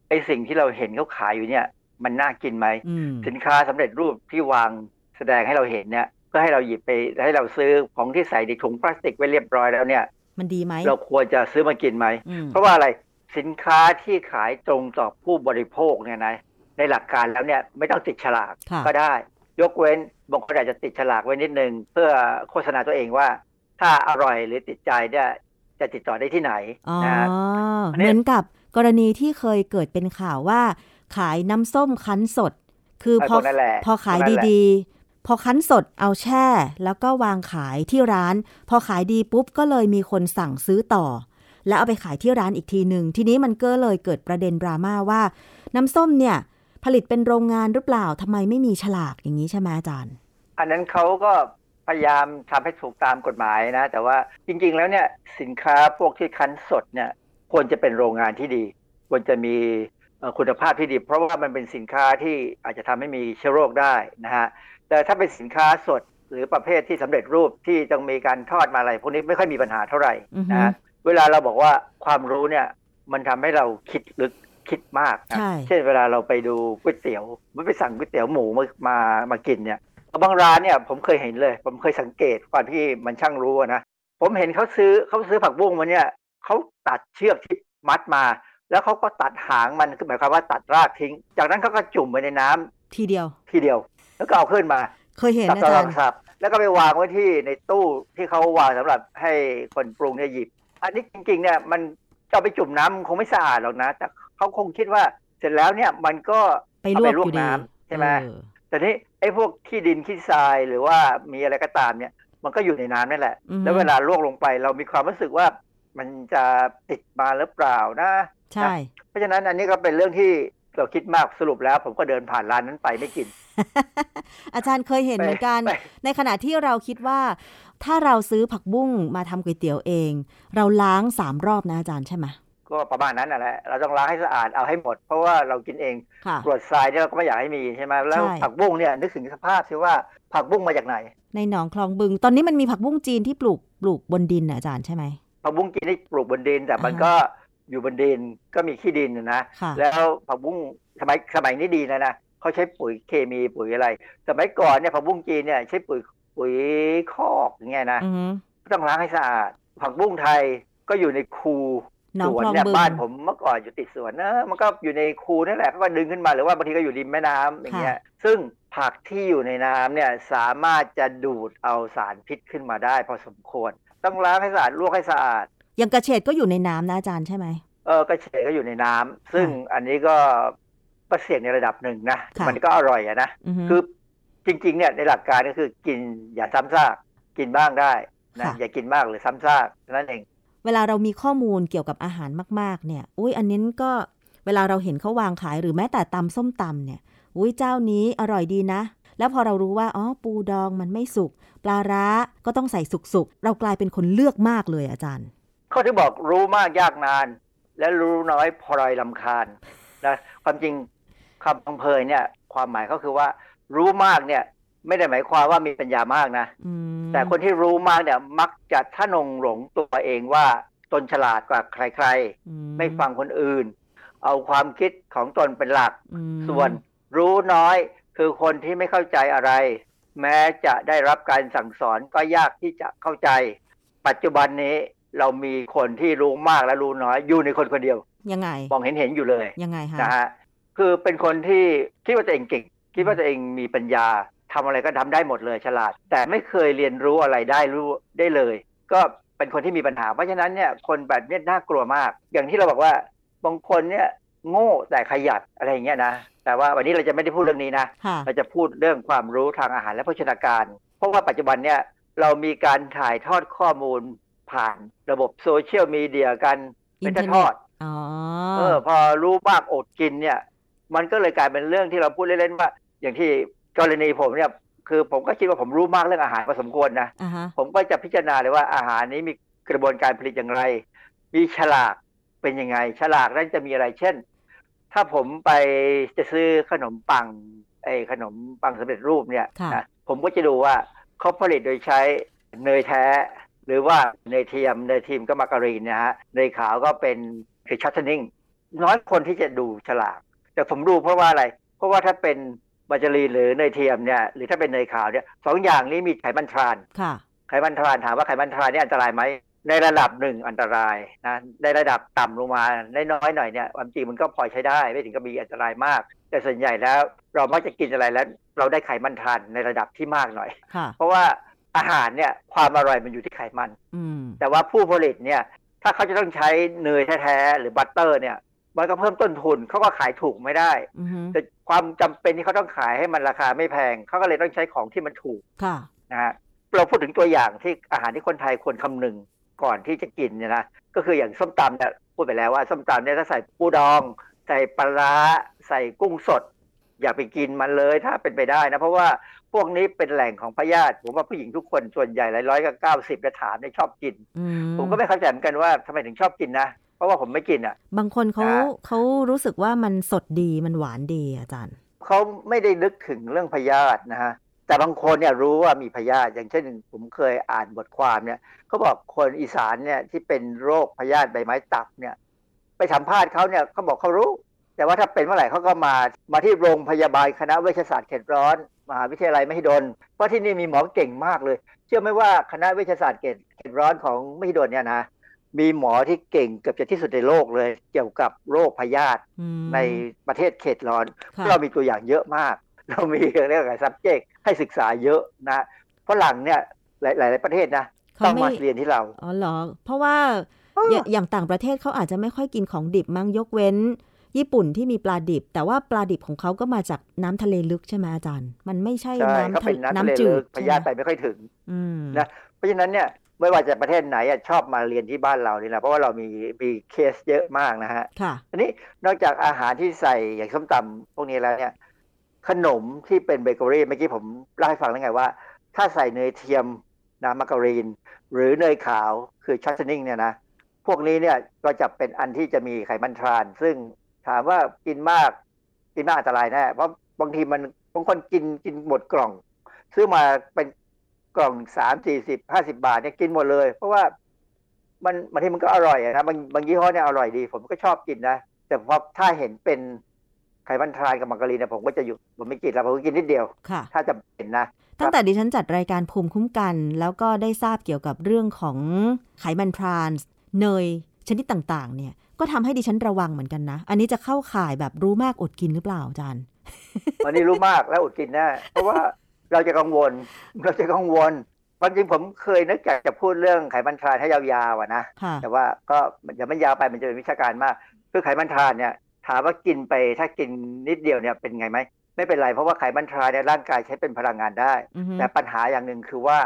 ไอ้สิ่งที่เราเห็นเขาขายอยู่เนี่ย มันน่ากินไหมอืมสินค้าสำเร็จรูปที่วางแสดงให้เราเห็นเนี่ยเพื่อให้เราหยิบไปให้เราซื้อของที่ใส่ในถุงพลาสติกไว้เรียบร้อยแล้วเนี่ย มันดีไหมเราควรจะซื้อมากินไหมอืมเพราะว่าอะไรสินค้าที่ขายตรงต่อผู้บริโภคเนี่ยนะในหลักการแล้วเนี่ยไม่ต้องติดฉลากค่ะก็ได้ ยกเว้นบางคนอาจจะติดฉลากไว้นิดนึง เพื่อโฆษณาตัวเองว่า ถ้าอร่อยหรือติดใจเนี่ยจะติดต่อได้ที่ไหนอ๋อนะฮะอันนี้เหมือนกับกรณีที่เคยเกิดเป็นข่าวว่า ขายน้ำส้มคั้นสด คือไอ้พอพวกนั่นแหละพอขายพวกนั่นแหละดีๆ พอคั้นสดเอาแช่ แล้วก็วางขายที่ร้าน พอขายดีปุ๊บก็เลยมีคนสั่งซื้อต่อ แล้วเอาไปขายที่ร้านอีกทีหนึ่งทีนี้มันก็เลยเกิดประเด็นดราม่าว่า น้ำส้มเนี่ย ผลิตเป็นโรงงานหรือเปล่าทำไมไม่มีฉลากอย่างนี้ใช่ไหมอาจารย์ อันนั้นเขาก็ พยายามทำให้ถูกตามกฎหมายนะ แต่ว่าจริง ๆ แล้วเนี่ยสินค้าพวกที่คั้นสดเนี่ยควรจะเป็นโรงงานที่ดี ควรจะมีเอ่อคุณภาพที่ดี เพราะว่ามันเป็นสินค้าที่อาจจะทำให้มีเชื้อโรคได้นะฮะแต่ถ้าเป็นสินค้าสดหรือประเภทที่สำเร็จรูปที่ต้องมีการทอดมาอะไรพวกนี้ไม่ค่อยมีปัญหาเท่าไหร่อือฮึนะฮะเวลาเราบอกว่าความรู้เนี่ยมันทำให้เราคิดลึกคิดมากนะใช่เช่นเวลาเราไปดูก๋วยเตี๋ยวไม่ไปสั่งก๋วยเตี๋ยวหมูมามามากินเนี่ย บางร้านเนี่ยผมเคยเห็นเลย ผมเคยสังเกตก่อนที่มันช่างรู้อะนะผมเห็นเขาซื้อเขาซื้อผักบุ้งมาเนี่ยเขาตัดเชือกที่มัดมา แล้วเขาก็ตัดหางมันคือหมายความว่าตัดรากทิ้ง จากนั้นเขาก็จุ่มไปในน้ำทีเดียว ทีเดียว แล้วก็เอาขึ้นมา เคยเห็นสับอาสัจารบย์สับ แล้วก็ไปวางไว้ที่ในตู้ที่เขาวางสำหรับให้คนปรุงเนี่ยหยิบ อันนี้จริงๆเนี่ยมันจะเอาไปจุ่มน้ำมันคงไม่สะอาดหรอกนะ แต่เขาคงคิดว่าเสร็จแล้วเนี่ยมันก็ไปเอาลวไปกลวอกยู่ดีน้ำใช่ไหมเออ แต่นี่ไอ้พวกขี้ดินขี้ทรายหรือว่ามีอะไรก็ตามเนี่ย มันก็อยู่ในน้ำนั่นแหละอือฮึแล้วเวลาลวกลงไปเรามีความรู้สึกว่ามันจะติดมาหรือเปล่านะใช่ เพราะฉะนั้นอันนี้ก็เป็นเรื่องที่เราคิดมากสรุปแล้ว ผมก็เดินผ่านร้านนั้นไปไม่กิน อาจารย์เคยเห็นไปเหมือนกันไปในขณะที่เราคิดว่า ถ้าเราซื้อผักบุ้งมาทำก๋วยเตี๋ยวเอง เราล้างสามรอบนะอาจารย์ใช่ไหม ก็ประมาณนั้นน่ะแหละเราต้องล้างให้สะอาดเอาให้หมด เพราะว่าเรากินเองค่ะกรวดทรายเนี่ยเราก็ไม่อยากให้มีใช่ไหมแล้วใช่ผักบุ้งเนี่ยนึกถึงสภาพสิว่าผักบุ้งมาจากไหน ในหนองคลองบึง ตอนนี้มันมีผักบุ้งจีนที่ปลูกปลูกบนดินน่ะอาจารย์ใช่ไหมผักบุ้งกินได้ปลูกบนดินแต่มันอ่าฮะก็อยู่บนดินก็มีขี้ดินนะนะค่ะแล้วผักบุ้งสมัยสมัยนี้ดีนะนะเขาใช้ปุ๋ยเคมีปุ๋ยอะไร สมัยก่อนเนี่ยผักบุ้งจีนเนี่ยใช้ปุ๋ยปุ๋ยคอกอย่างเงี้ยนะอือฮึต้องล้างให้สะอาดผักบุ้งไทยก็อยู่ในคูห นอสงวนคลองเนี่ยบึงบ้านผมเมื่อก่อนอยู่ติดสวนนะมันก็อยู่ในคูนั่นแหละเขาก็ดึงขึ้นมาหรือว่าบางทีก็อยู่ริมแม่น้ำอย่างเงี้ยซึ่งผักที่อยู่ในน้ำเนี่ยสามารถจะดูดเอาสารพิษขึ้นมาได้ พอสมควร ต้องล้างให้สะอาดลวกให้สะอาดอย่างกระเฉดก็อยู่ในน้ำนะอาจารย์ใช่ไหมเออกระเฉดก็อยู่ในน้ำซึ่งอันนี้ก็ก็เสี่ยงในระดับหนึ่งนะค่ะมันก็อร่อยอะนะอือฮึคือจริงๆเนี่ยในหลักการก็คือกินอย่าซ้ำซากกินบ้างได้นะค่ะอย่ากินมากหรือซ้ำซากเท่านั้นเอง เวลาเรามีข้อมูลเกี่ยวกับอาหารมาก ๆ เนี่ยอุ้ยอันนี้ก็เวลาเราเห็นเขาวางขายหรือแม้แต่ตำส้มตำเนี่ย อุ้ยเจ้านี้อร่อยดีนะ แล้วพอเรารู้ว่าอ๋อปูดองมันไม่สุก ปลาร้าก็ต้องใส่สุกๆ เรากลายเป็นคนเลือกมากเลยอาจารย์ ข้อที่บอกรู้มากยากนาน และรู้น้อยพลอยลำคาญนะความจริงคำพังเพยเนี่ย ความหมายก็คือว่า รู้มากเนี่ย ไม่ได้หมายความว่ามีปัญญามากนะอืมแต่คนที่รู้มากเนี่ย มักจะท่านงหลงตัวเองว่าตนฉลาดกว่าใครอืๆไม่ฟังคนอื่น เอาความคิดของตนเป็นหลักอืมส่วนรู้น้อยคือคนที่ไม่เข้าใจอะไร แม้จะได้รับการสั่งสอนก็ยากที่จะเข้าใจ ปัจจุบันนี้เรามีคนที่รู้มากและรู้น้อยอยู่ในคนคนเดียว ยังไงมองเห็นเห็นอยู่เลยยังไงคะนะฮะคือเป็นคนที่คิดว่าตัวเองเก่งคิดว่าตัวเองมีปัญญา ทำอะไรก็ทำได้หมดเลยฉลาด แต่ไม่เคยเรียนรู้อะไรได้รู้ได้เลย ก็เป็นคนที่มีปัญหา เพราะฉะนั้นเนี่ยคนแบบเนี้ยน่ากลัวมาก อย่างที่เราบอกว่าบางคนเนี่ยโง่แต่ขยันอะไรอย่างเงี้ยนะแต่ว่าวันนี้เราจะไม่ได้พูดเรื่องนี้นะค่ะเราจะพูดเรื่องความรู้ทางอาหารและโภชนาการ เพราะว่าปัจจุบันเนี่ยเรามีการถ่ายทอดข้อมูลผ่านระบบโซเชียลมีเดียกันเป็นทอดๆอ๋อเออพอรู้มากอดกินเนี่ย มันก็เลยกลายเป็นเรื่องที่เราพูดเล่นๆว่า อย่างที่ กรณีผมเนี่ยคือผมก็คิดว่าผมรู้มากเรื่องอาหารพอสมควรนะอ่าฮะผมก็จะพิจารณาเลยว่าอาหารนี้มีกระบวนการผลิตอย่างไร มีฉลากเป็นยังไง ฉลากนั้นจะมีอะไรเช่น ถ้าผมไปจะซื้อขนมปังไอ้ขนมปังสำเร็จรูปเนี่ยค่ะนะผมก็จะดูว่าเขาผลิตโดยใช้เนยแท้ หรือว่าเนยเทียมเนยทีมก็มาการีนนะฮะเนยขาวก็เป็นคือชัตเทนนิ่งน้อยคนที่จะดูฉลาก แต่ผมดูเพราะว่าอะไร เพราะว่าถ้าเป็น มาจารีนหรือเนยเทียมเนี่ยหรือถ้าเป็นเนยขาวเนี่ยสองอย่างนี้มีไขมันทรานค่ะไขมันทรานถามว่าไขมันทรานนี่อันตรายไหมในระดับหนึ่งอันตรายนะในระดับต่ำลงมาได้น้อยหน่อยเนี่ยความจริงมันก็พอใช้ได้ ไม่ถึงกับมีอันตรายมาก แต่ส่วนใหญ่แล้วเรามักจะกินอะไรแล้ว เราได้ไขมันทรานในระดับที่มากหน่อยค่ะเพราะว่าอาหารเนี่ยความอร่อยมันอยู่ที่ไขมันอืมแต่ว่าผู้ผลิตเนี่ย ถ้าเขาจะต้องใช้เนยแท้ๆหรือบัตเตอร์เนี่ย มันก็เพิ่มต้นทุนเขาก็ขายถูกไม่ได้อือฮึแต่ความจำเป็นที่เขาต้องขายให้มันราคาไม่แพงเขาก็เลยต้องใช้ของที่มันถูกค่ะนะฮะเราพูดถึงตัวอย่างที่อาหารที่คนไทยควรคำนึงก่อนที่จะกินเนี่ยนะก็คืออย่างส้มตำเนี่ยพูดไปแล้วว่าส้มตำเนี่ยถ้าใส่ปูดอง ใส่ปลาร้าใส่กุ้งสด อย่าไปกินมันเลยถ้าเป็นไปได้นะเพราะว่าพวกนี้เป็นแหล่งของพยาธิผมว่าผู้หญิงทุกคนส่วนใหญ่หลายร้อยก็เก้าสิบจะถามเนี่ยชอบกินอืผมก็ไม่เข้าใจเหมือนกันว่าทำไมถึงชอบกินนะ เพราะว่าผมไม่กินอะ บางคนเขาอ่าเขารู้สึกว่ามันสดดีมันหวานดีอาจารย์เขาไม่ได้นึกถึงเรื่องพยาธินะฮะแต่บางคนเนี่ยรู้ว่ามีพยาธิอย่างเช่นผมเคยอ่านบทความเนี่ยเขาบอกคนอีสานเนี่ยที่เป็นโรคพยาธิใบไม้ตับเนี่ย ไปสัมภาษณ์เขาเนี่ยเขาบอกเขารู้ แต่ว่าถ้าเป็นเมื่อไหร่เขาก็มามาที่โรงพยาบาลคณะเวชศาสตร์เขตร้อนมหาวิทยาลัยมหิดลเพราะที่นี่มีหมอเก่งมากเลย เชื่อไหมว่าคณะเวชศาสตร์เขตเขตร้อนของมหิดลเนี่ยนะ มีหมอที่เก่งเกือบจะที่สุดในโลกเลย เกี่ยวกับโรคพยาธิอืมในประเทศเขตร้อนค่ะเรามีตัวอย่างเยอะมาก เรามีเรื่องอะไร subject ให้ศึกษาเยอะนะฝรั่งเนี่ยหลายหลายประเทศนะเขาต้องไม่มาเรียนที่เรา อ๋อเหรอ เพราะว่าเออออย่างอย่างต่างประเทศเขาอาจจะไม่ค่อยกินของดิบมั้งยกเว้น ญี่ปุ่นที่มีปลาดิบ แต่ว่าปลาดิบของเขาก็มาจากน้ำทะเลลึกใช่ไหมอาจารย์ มันไม่ใช่ใช่น้ำเขาทะเป็นน้ำทะเลน้ำจืลึดกพยาธิไปใช่ไหมไม่ค่อยถึงอืมนะเพราะฉะนั้นเนี่ย ไม่ว่าจะประเทศไหนอะชอบมาเรียนที่บ้านเรานี่แหละเพราะว่าเรามีมีเคสเยอะมากนะฮะค่ะอันนี้นอกจากอาหารที่ใส่อย่างส้มตำพวกนี้แล้วเนี่ย ขนมที่เป็นเบเกอรี่เมื่อกี้ผมเล่าให้ฟังแล้วไงว่า ถ้าใส่เนยเทียมนะมาการีน หรือเนยขาวคือ shortening เนี่ยนะพวกนี้เนี่ยก็จะเป็นอันที่จะมีไขมันทรานส์ ซึ่งถามว่ากินมากกินมากอันตรายแน่เพราะบางทีมันบางคนกินกินหมดกล่อง ซื้อมาเป็น กล่องสามสี่สิบห้าสิบาทเนี่ยกินหมดเลย เพราะว่ามันบางทีมันก็อร่อยอะนะบางบางยี่ห้อเนี่ยอร่อยดี ผมก็ชอบกินนะ แต่พอถ้าเห็นเป็นไขมันทรานกับมาการีนเนี่ยผมก็จะหยุดผมไม่กินแล้วผมก็กินนิดเดียวค่ะถ้าจะเป็นนะ ตั้งแต่ดิฉันจัดรายการภูมิคุ้มกัน แล้วก็ได้ทราบเกี่ยวกับเรื่องของไขมันทรานส์เนยชนิดต่างๆ เนี่ยก็ทำให้ดิฉันระวังเหมือนกันนะ อันนี้จะเข้าข่ายแบบรู้มากอดกินหรือเปล่าอาจารย์วันนี้รู้มากแล้วอดกินแน่เพราะว่า เราจะกังวล เราจะกังวลความจริงผมเคยนึกอยากจะพูดเรื่องไขมันทรานให้ยาวๆอะนะค่ะแต่ว่าก็อย่ามันยาวไปมันจะเป็นวิชาการมากคือไขมันทรานเนี่ยถามว่ากินไปถ้ากินนิดเดียวเนี่ยเป็นไงไหมไม่เป็นไรเพราะว่าไขมันทรานในยร่างกายใช้เป็นพลังงานได้อือฮึแต่ปัญหาอย่างหนึ่งคือว่า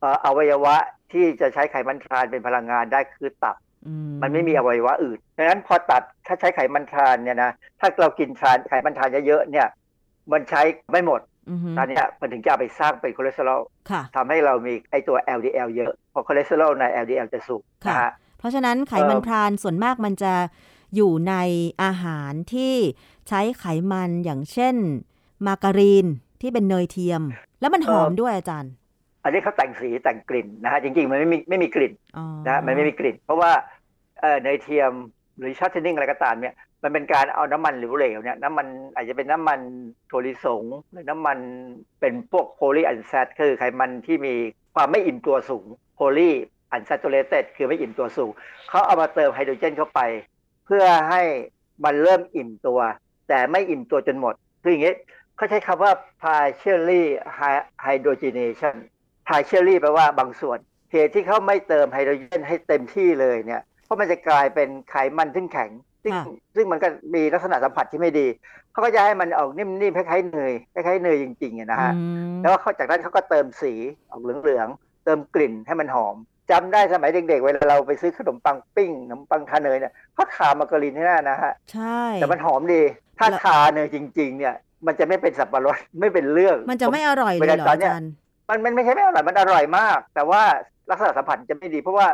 เอ่ออวัยวะที่จะใช้ไขมันทรานเป็นพลังงานได้คือตับอืมันไม่มีอวัยวะอื่นดังนั้นพอตัดถ้าใช้ไขมันทรานเนี่ยนะถ้าเรากินทรานไขมันทรานเยอะๆเนี่ย มันใช้ไม่หมดอือฮึ ตอนเนี้ยมันถึงจะเอาไปสร้างเป็นคอเลสเตอรอลค่ะทำให้เรามีไอตัว LDL เยอะเพราะคอเลสเตอรอลใน LDL จะสูงค่ะนะฮะเพราะฉะนั้นไขมันเอ่อทรานส์ส่วนมากมันจะอยู่ในอาหารที่ใช้ไขมันอย่างเช่น มาการีนที่เป็นเนยเทียม แล้วมันหอมด้วยอาจารย์ อันนี้เขาแต่งสีแต่งกลิ่นนะฮะจริงๆ มันไม่มีไม่มีกลิ่นอ๋อนะฮะมันไม่มีกลิ่น เพราะว่าเอ่อเนยเทียมหรือ shortening อะไรก็ตามเนี่ย มันเป็นการเอาน้ำมันเหลวๆเนี่ยน้ำมันอาจจะเป็นน้ำมันถั่วลิสงหรือน้ำมันเป็นพวก polyunsat คือไขมันที่มีความไม่อิ่มตัวสูง polyunsaturated คือไม่อิ่มตัวสูงเขาเอามาเติมไฮโดรเจนเข้าไป เพื่อให้มันเริ่มอิ่มตัว แต่ไม่อิ่มตัวจนหมด คืออย่างนี้เขาใช้คำว่า partially hydrogenation partially แปลว่าบางส่วนเหตุที่เขาไม่เติมไฮโดรเจนให้เต็มที่เลยเนี่ยเพราะมันจะกลายเป็นไขมันซึ่งแข็ง ซึ่งค่ะซึ่งมันก็มีลักษณะสัมผัสที่ไม่ดี เขาก็จะให้มันออกนิ่มๆคล้ายๆเนยคล้ายๆเนยจริงๆอะนะฮะอืมแล้วเขาจากนั้นเขาก็เติมสีออกเหลืองๆเติมกลิ่นให้มันหอมจำได้สมัยเด็กๆ เวลาเราไปซื้อขนมปังปิ้งขนมปังทาเนยเนี่ยเขาทามาการีนที่หน้านะฮะใช่แต่มันหอมดี ถ้าแล้วทาเนยจริง ๆ เนี่ย มันจะไม่เป็นสับปะรดไม่เป็นเรื่อง มันจะไม่อร่อยเลเวยลาเหรอตอนอาเนี้ยจารย์มันมันไม่ใช่ไม่อร่อยมันอร่อยมาก แต่ว่าลักษณะสัมผัสจะไม่ดีเพราะว่า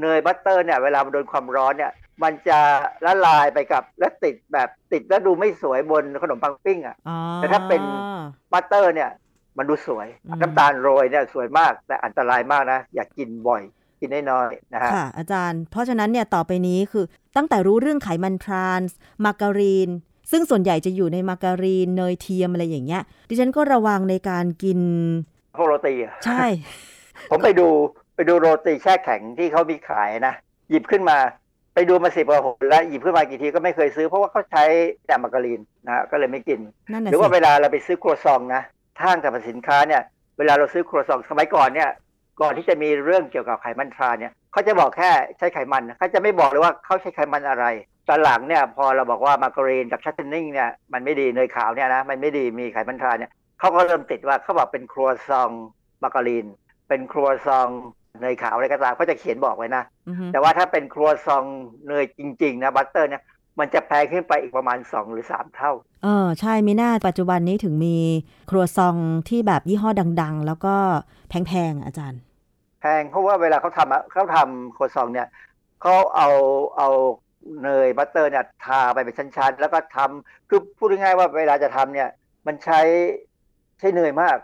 เนย butter เนี่ยเวลามันโดนความร้อนเนี่ย มันจะละลายไปกับและติดแบบติดแล้วดูไม่สวยบนขนมปังปิ้งอะอ๋อแต่ถ้าเป็น butter เนี่ยมันดูสวยอืมน้ำตาลโรยเนี่ยสวยมากแต่อันตรายมากนะ อย่ากินบ่อย กินน้อยๆนะฮะค่ะอาจารย์ เพราะฉะนั้นเนี่ยต่อไปนี้คือตั้งแต่รู้เรื่องไขมันทรานส์มาการีน ซึ่งส่วนใหญ่จะอยู่ในมาการีนเนยเทียมอะไรอย่างเงี้ย ดิฉันก็ระวังในการกินพวกโรตีอะใช่ ผมไปดูไปดูโรตีแช่แข็งที่เขามีขายนะ หยิบขึ้นมา ไปดูมาสิบกว่าหนแล้วหยิบขึ้นมากี่ทีก็ไม่เคยซื้อเพราะว่าเขาใช้แต่มาการีนนะฮะก็เลยไม่กินนั่นน่ะหรือว่าสิเวลาเราไปซื้อครัวซองนะทางสรรพสินค้าเนี่ย เวลาเราซื้อครัวซองสมัยก่อนเนี่ย ก่อนที่จะมีเรื่องเกี่ยวกับไขมันทรานเนี่ยเขาจะบอกแค่ใช้ไขมันเขาจะไม่บอกเลยว่าเขาใช้ไขมันอะไรตอนหลังเนี่ยพอเราบอกว่ามาการีนกับชัตเทนนิ่งเนี่ยมันไม่ดีเนยขาวเนี่ยนะมันไม่ดีมีไขมันทรานเนี่ยเขาก็เริ่มติดว่าเขาบอกเป็นครัวซองมาการีน เป็นครัวซอง เนยขาวอะไรก็ตามเขาจะเขียนบอกไว้นะอือฮึแต่ว่าถ้าเป็นครัวซองเนยจริง ๆ นะบัตเตอร์เนี่ยมันจะแพงขึ้นไปอีกประมาณ 2 หรือ 3 เท่า เออ ใช่ไม่น่าปัจจุบันนี้ถึงมีครัวซองที่แบบยี่ห้อดัง ๆ แล้วก็แพงๆอะอาจารย์ แพงเพราะว่าเวลาเขาทำอะเขาทำครัวซองเนี่ยเขาเอาเอาเนยบัตเตอร์เนี่ยทาไปเป็นชั้นๆ แล้วก็ทำคือพูดง่ายๆว่าเวลาจะทำเนี่ย มันใช้ใช้เนยมาก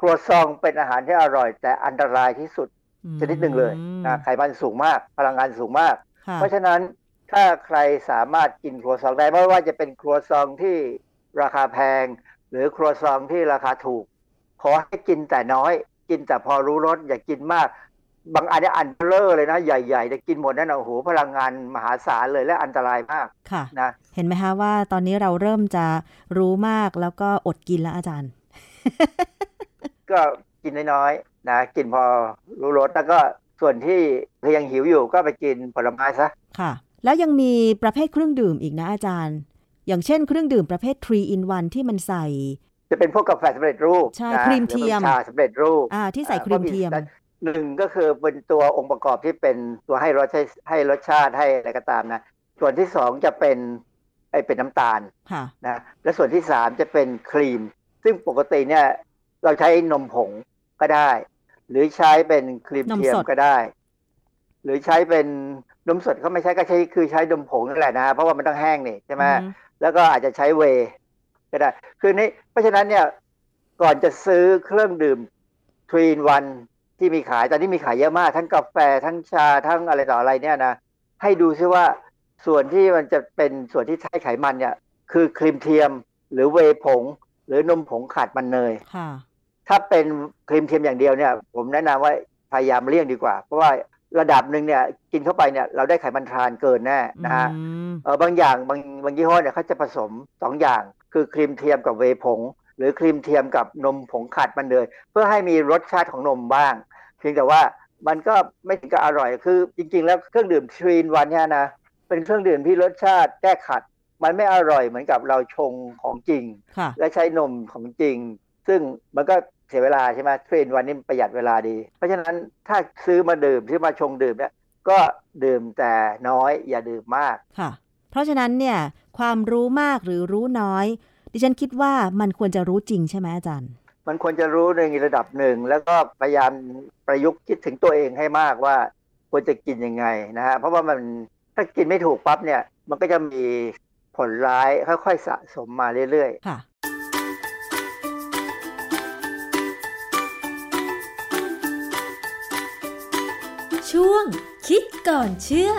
ครัวซองเป็นอาหารที่อร่อย แต่อันตรายที่สุด ชนิดหนึ่งเลยนะไขมันสูงมาก พลังงานสูงมากค่ะเพราะฉะนั้นถ้าใครสามารถกินครัวซองได้ไม่ว่าจะเป็นครัวซองที่ราคาแพง หรือครัวซองที่ราคาถูก ขอให้กินแต่น้อย กินแต่พอรู้รสอย่ากินมาก บางอันเนี่ยอันเบลอเลยนะ ใหญ่ๆจะกินหมดนั่นนะโอ้โหพลังงานมหาศาลเลยและอันตรายมากค่ะนะเห็นไหมคะว่าตอนนี้เราเริ่มจะรู้มากแล้วก็อดกินแล้วอาจารย์ ก็กินน้อยๆ นะกินพอรู้รสแล้วก็ส่วนที่ยังหิวอยู่ก็ไปกินผลไม้ซะค่ะ แล้วยังมีประเภทเครื่องดื่มอีกนะอาจารย์ อย่างเช่นเครื่องดื่มประเภท3 in 1ที่มันใส่ จะเป็นพวกกาแฟสำเร็จรูปใช่นะครีมเทียมหรือเป็นชาสำเร็จรูปอ่าที่ใส่ครีมเทียมหนึ่งก็คือเป็นตัวองค์ประกอบที่เป็นตัวให้รสให้ให้รสชาติให้อะไรก็ตามนะ ส่วนที่สองจะเป็นไอเป็นน้ำตาลค่ะนะและส่วนที่สามจะเป็นครีม ซึ่งปกติเนี่ยเราใช้นมผงก็ได้ หรือใช้เป็นครีมเทียมนมสดก็ได้ หรือใช้เป็นนมสดเขาไม่ใช่ก็ใช้คือใช้นมผงนั่นแหละนะ เพราะว่ามันต้องแห้งนี่ใช่ไหมอือฮึแล้วก็อาจจะใช้เวย์ก็ได้ คือนี่เพราะฉะนั้นเนี่ยก่อนจะซื้อเครื่องดื่มthree in one ที่มีขายตอนนี้มีขายเยอะมาก ทั้งกาแฟทั้งชาทั้งอะไรต่ออะไรเนี่ยนะให้ดูซิว่าส่วนที่มันจะเป็นส่วนที่ใช้ไขมันเนี่ย คือครีมเทียมหรือเวย์ผง หรือนมผงขาดมันเนยค่ะ ถ้าเป็นครีมเทียมอย่างเดียวเนี่ย ผมแนะนำว่าพยายามเลี่ยงดีกว่า เพราะว่าระดับหนึ่งเนี่ยกินเข้าไปเนี่ยเราได้ไขมันทรานส์เกินแน่นะฮะอืมเออบางอย่างบางบางยี่ห้อเนี่ยเขาจะผสมสองอย่าง คือครีมเทียมกับเวย์ผง หรือครีมเทียมกับนมผงขาดมันเนย เพื่อให้มีรสชาติของนมบ้าง เพียงแต่ว่ามันก็ไม่ถึงกับอร่อยคือจริง ๆ แล้วเครื่องดื่ม three in one เนี่ยนะเป็นเครื่องดื่มที่รสชาติแก้ขัด มันไม่อร่อยเหมือนกับเราชงของจริงค่ะและใช้นมของจริง ซึ่งมันก็เสียเวลาใช่ไหม three in one นี้ประหยัดเวลาดี เพราะฉะนั้นถ้าซื้อมาดื่มซื้อมาชงดื่มเนี่ยก็ดื่มแต่น้อยอย่าดื่มมากค่ะ เพราะฉะนั้นเนี่ยความรู้มากหรือรู้น้อย ดิฉันคิดว่ามันควรจะรู้จริงใช่ไหมอาจารย์ มันควรจะรู้ในระดับหนึ่ง แล้วก็พยายามประยุกต์คิดถึงตัวเองให้มากว่าควรจะกินยังไงนะฮะเพราะว่ามันถ้ากินไม่ถูกปั๊บเนี่ยมันก็จะมีผลร้ายค่อยๆสะสมมาเรื่อยๆ ช่วง คิดก่อนเชื่อ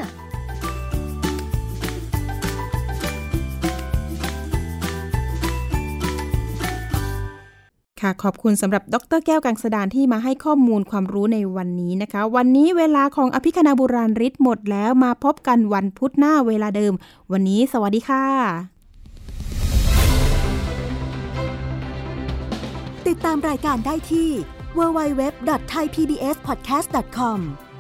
ค่ะขอบคุณสำหรับดรแก้วกังสดานที่มาให้ข้อมูลความรู้ในวันนี้นะคะ วันนี้เวลาของอภิคณาบุราริศหมดแล้วมาพบกันวันพุธหน้าเวลาเดิม วันนี้สวัสดีค่ะ ติดตามรายการได้ที่ www.thaipbspodcast.com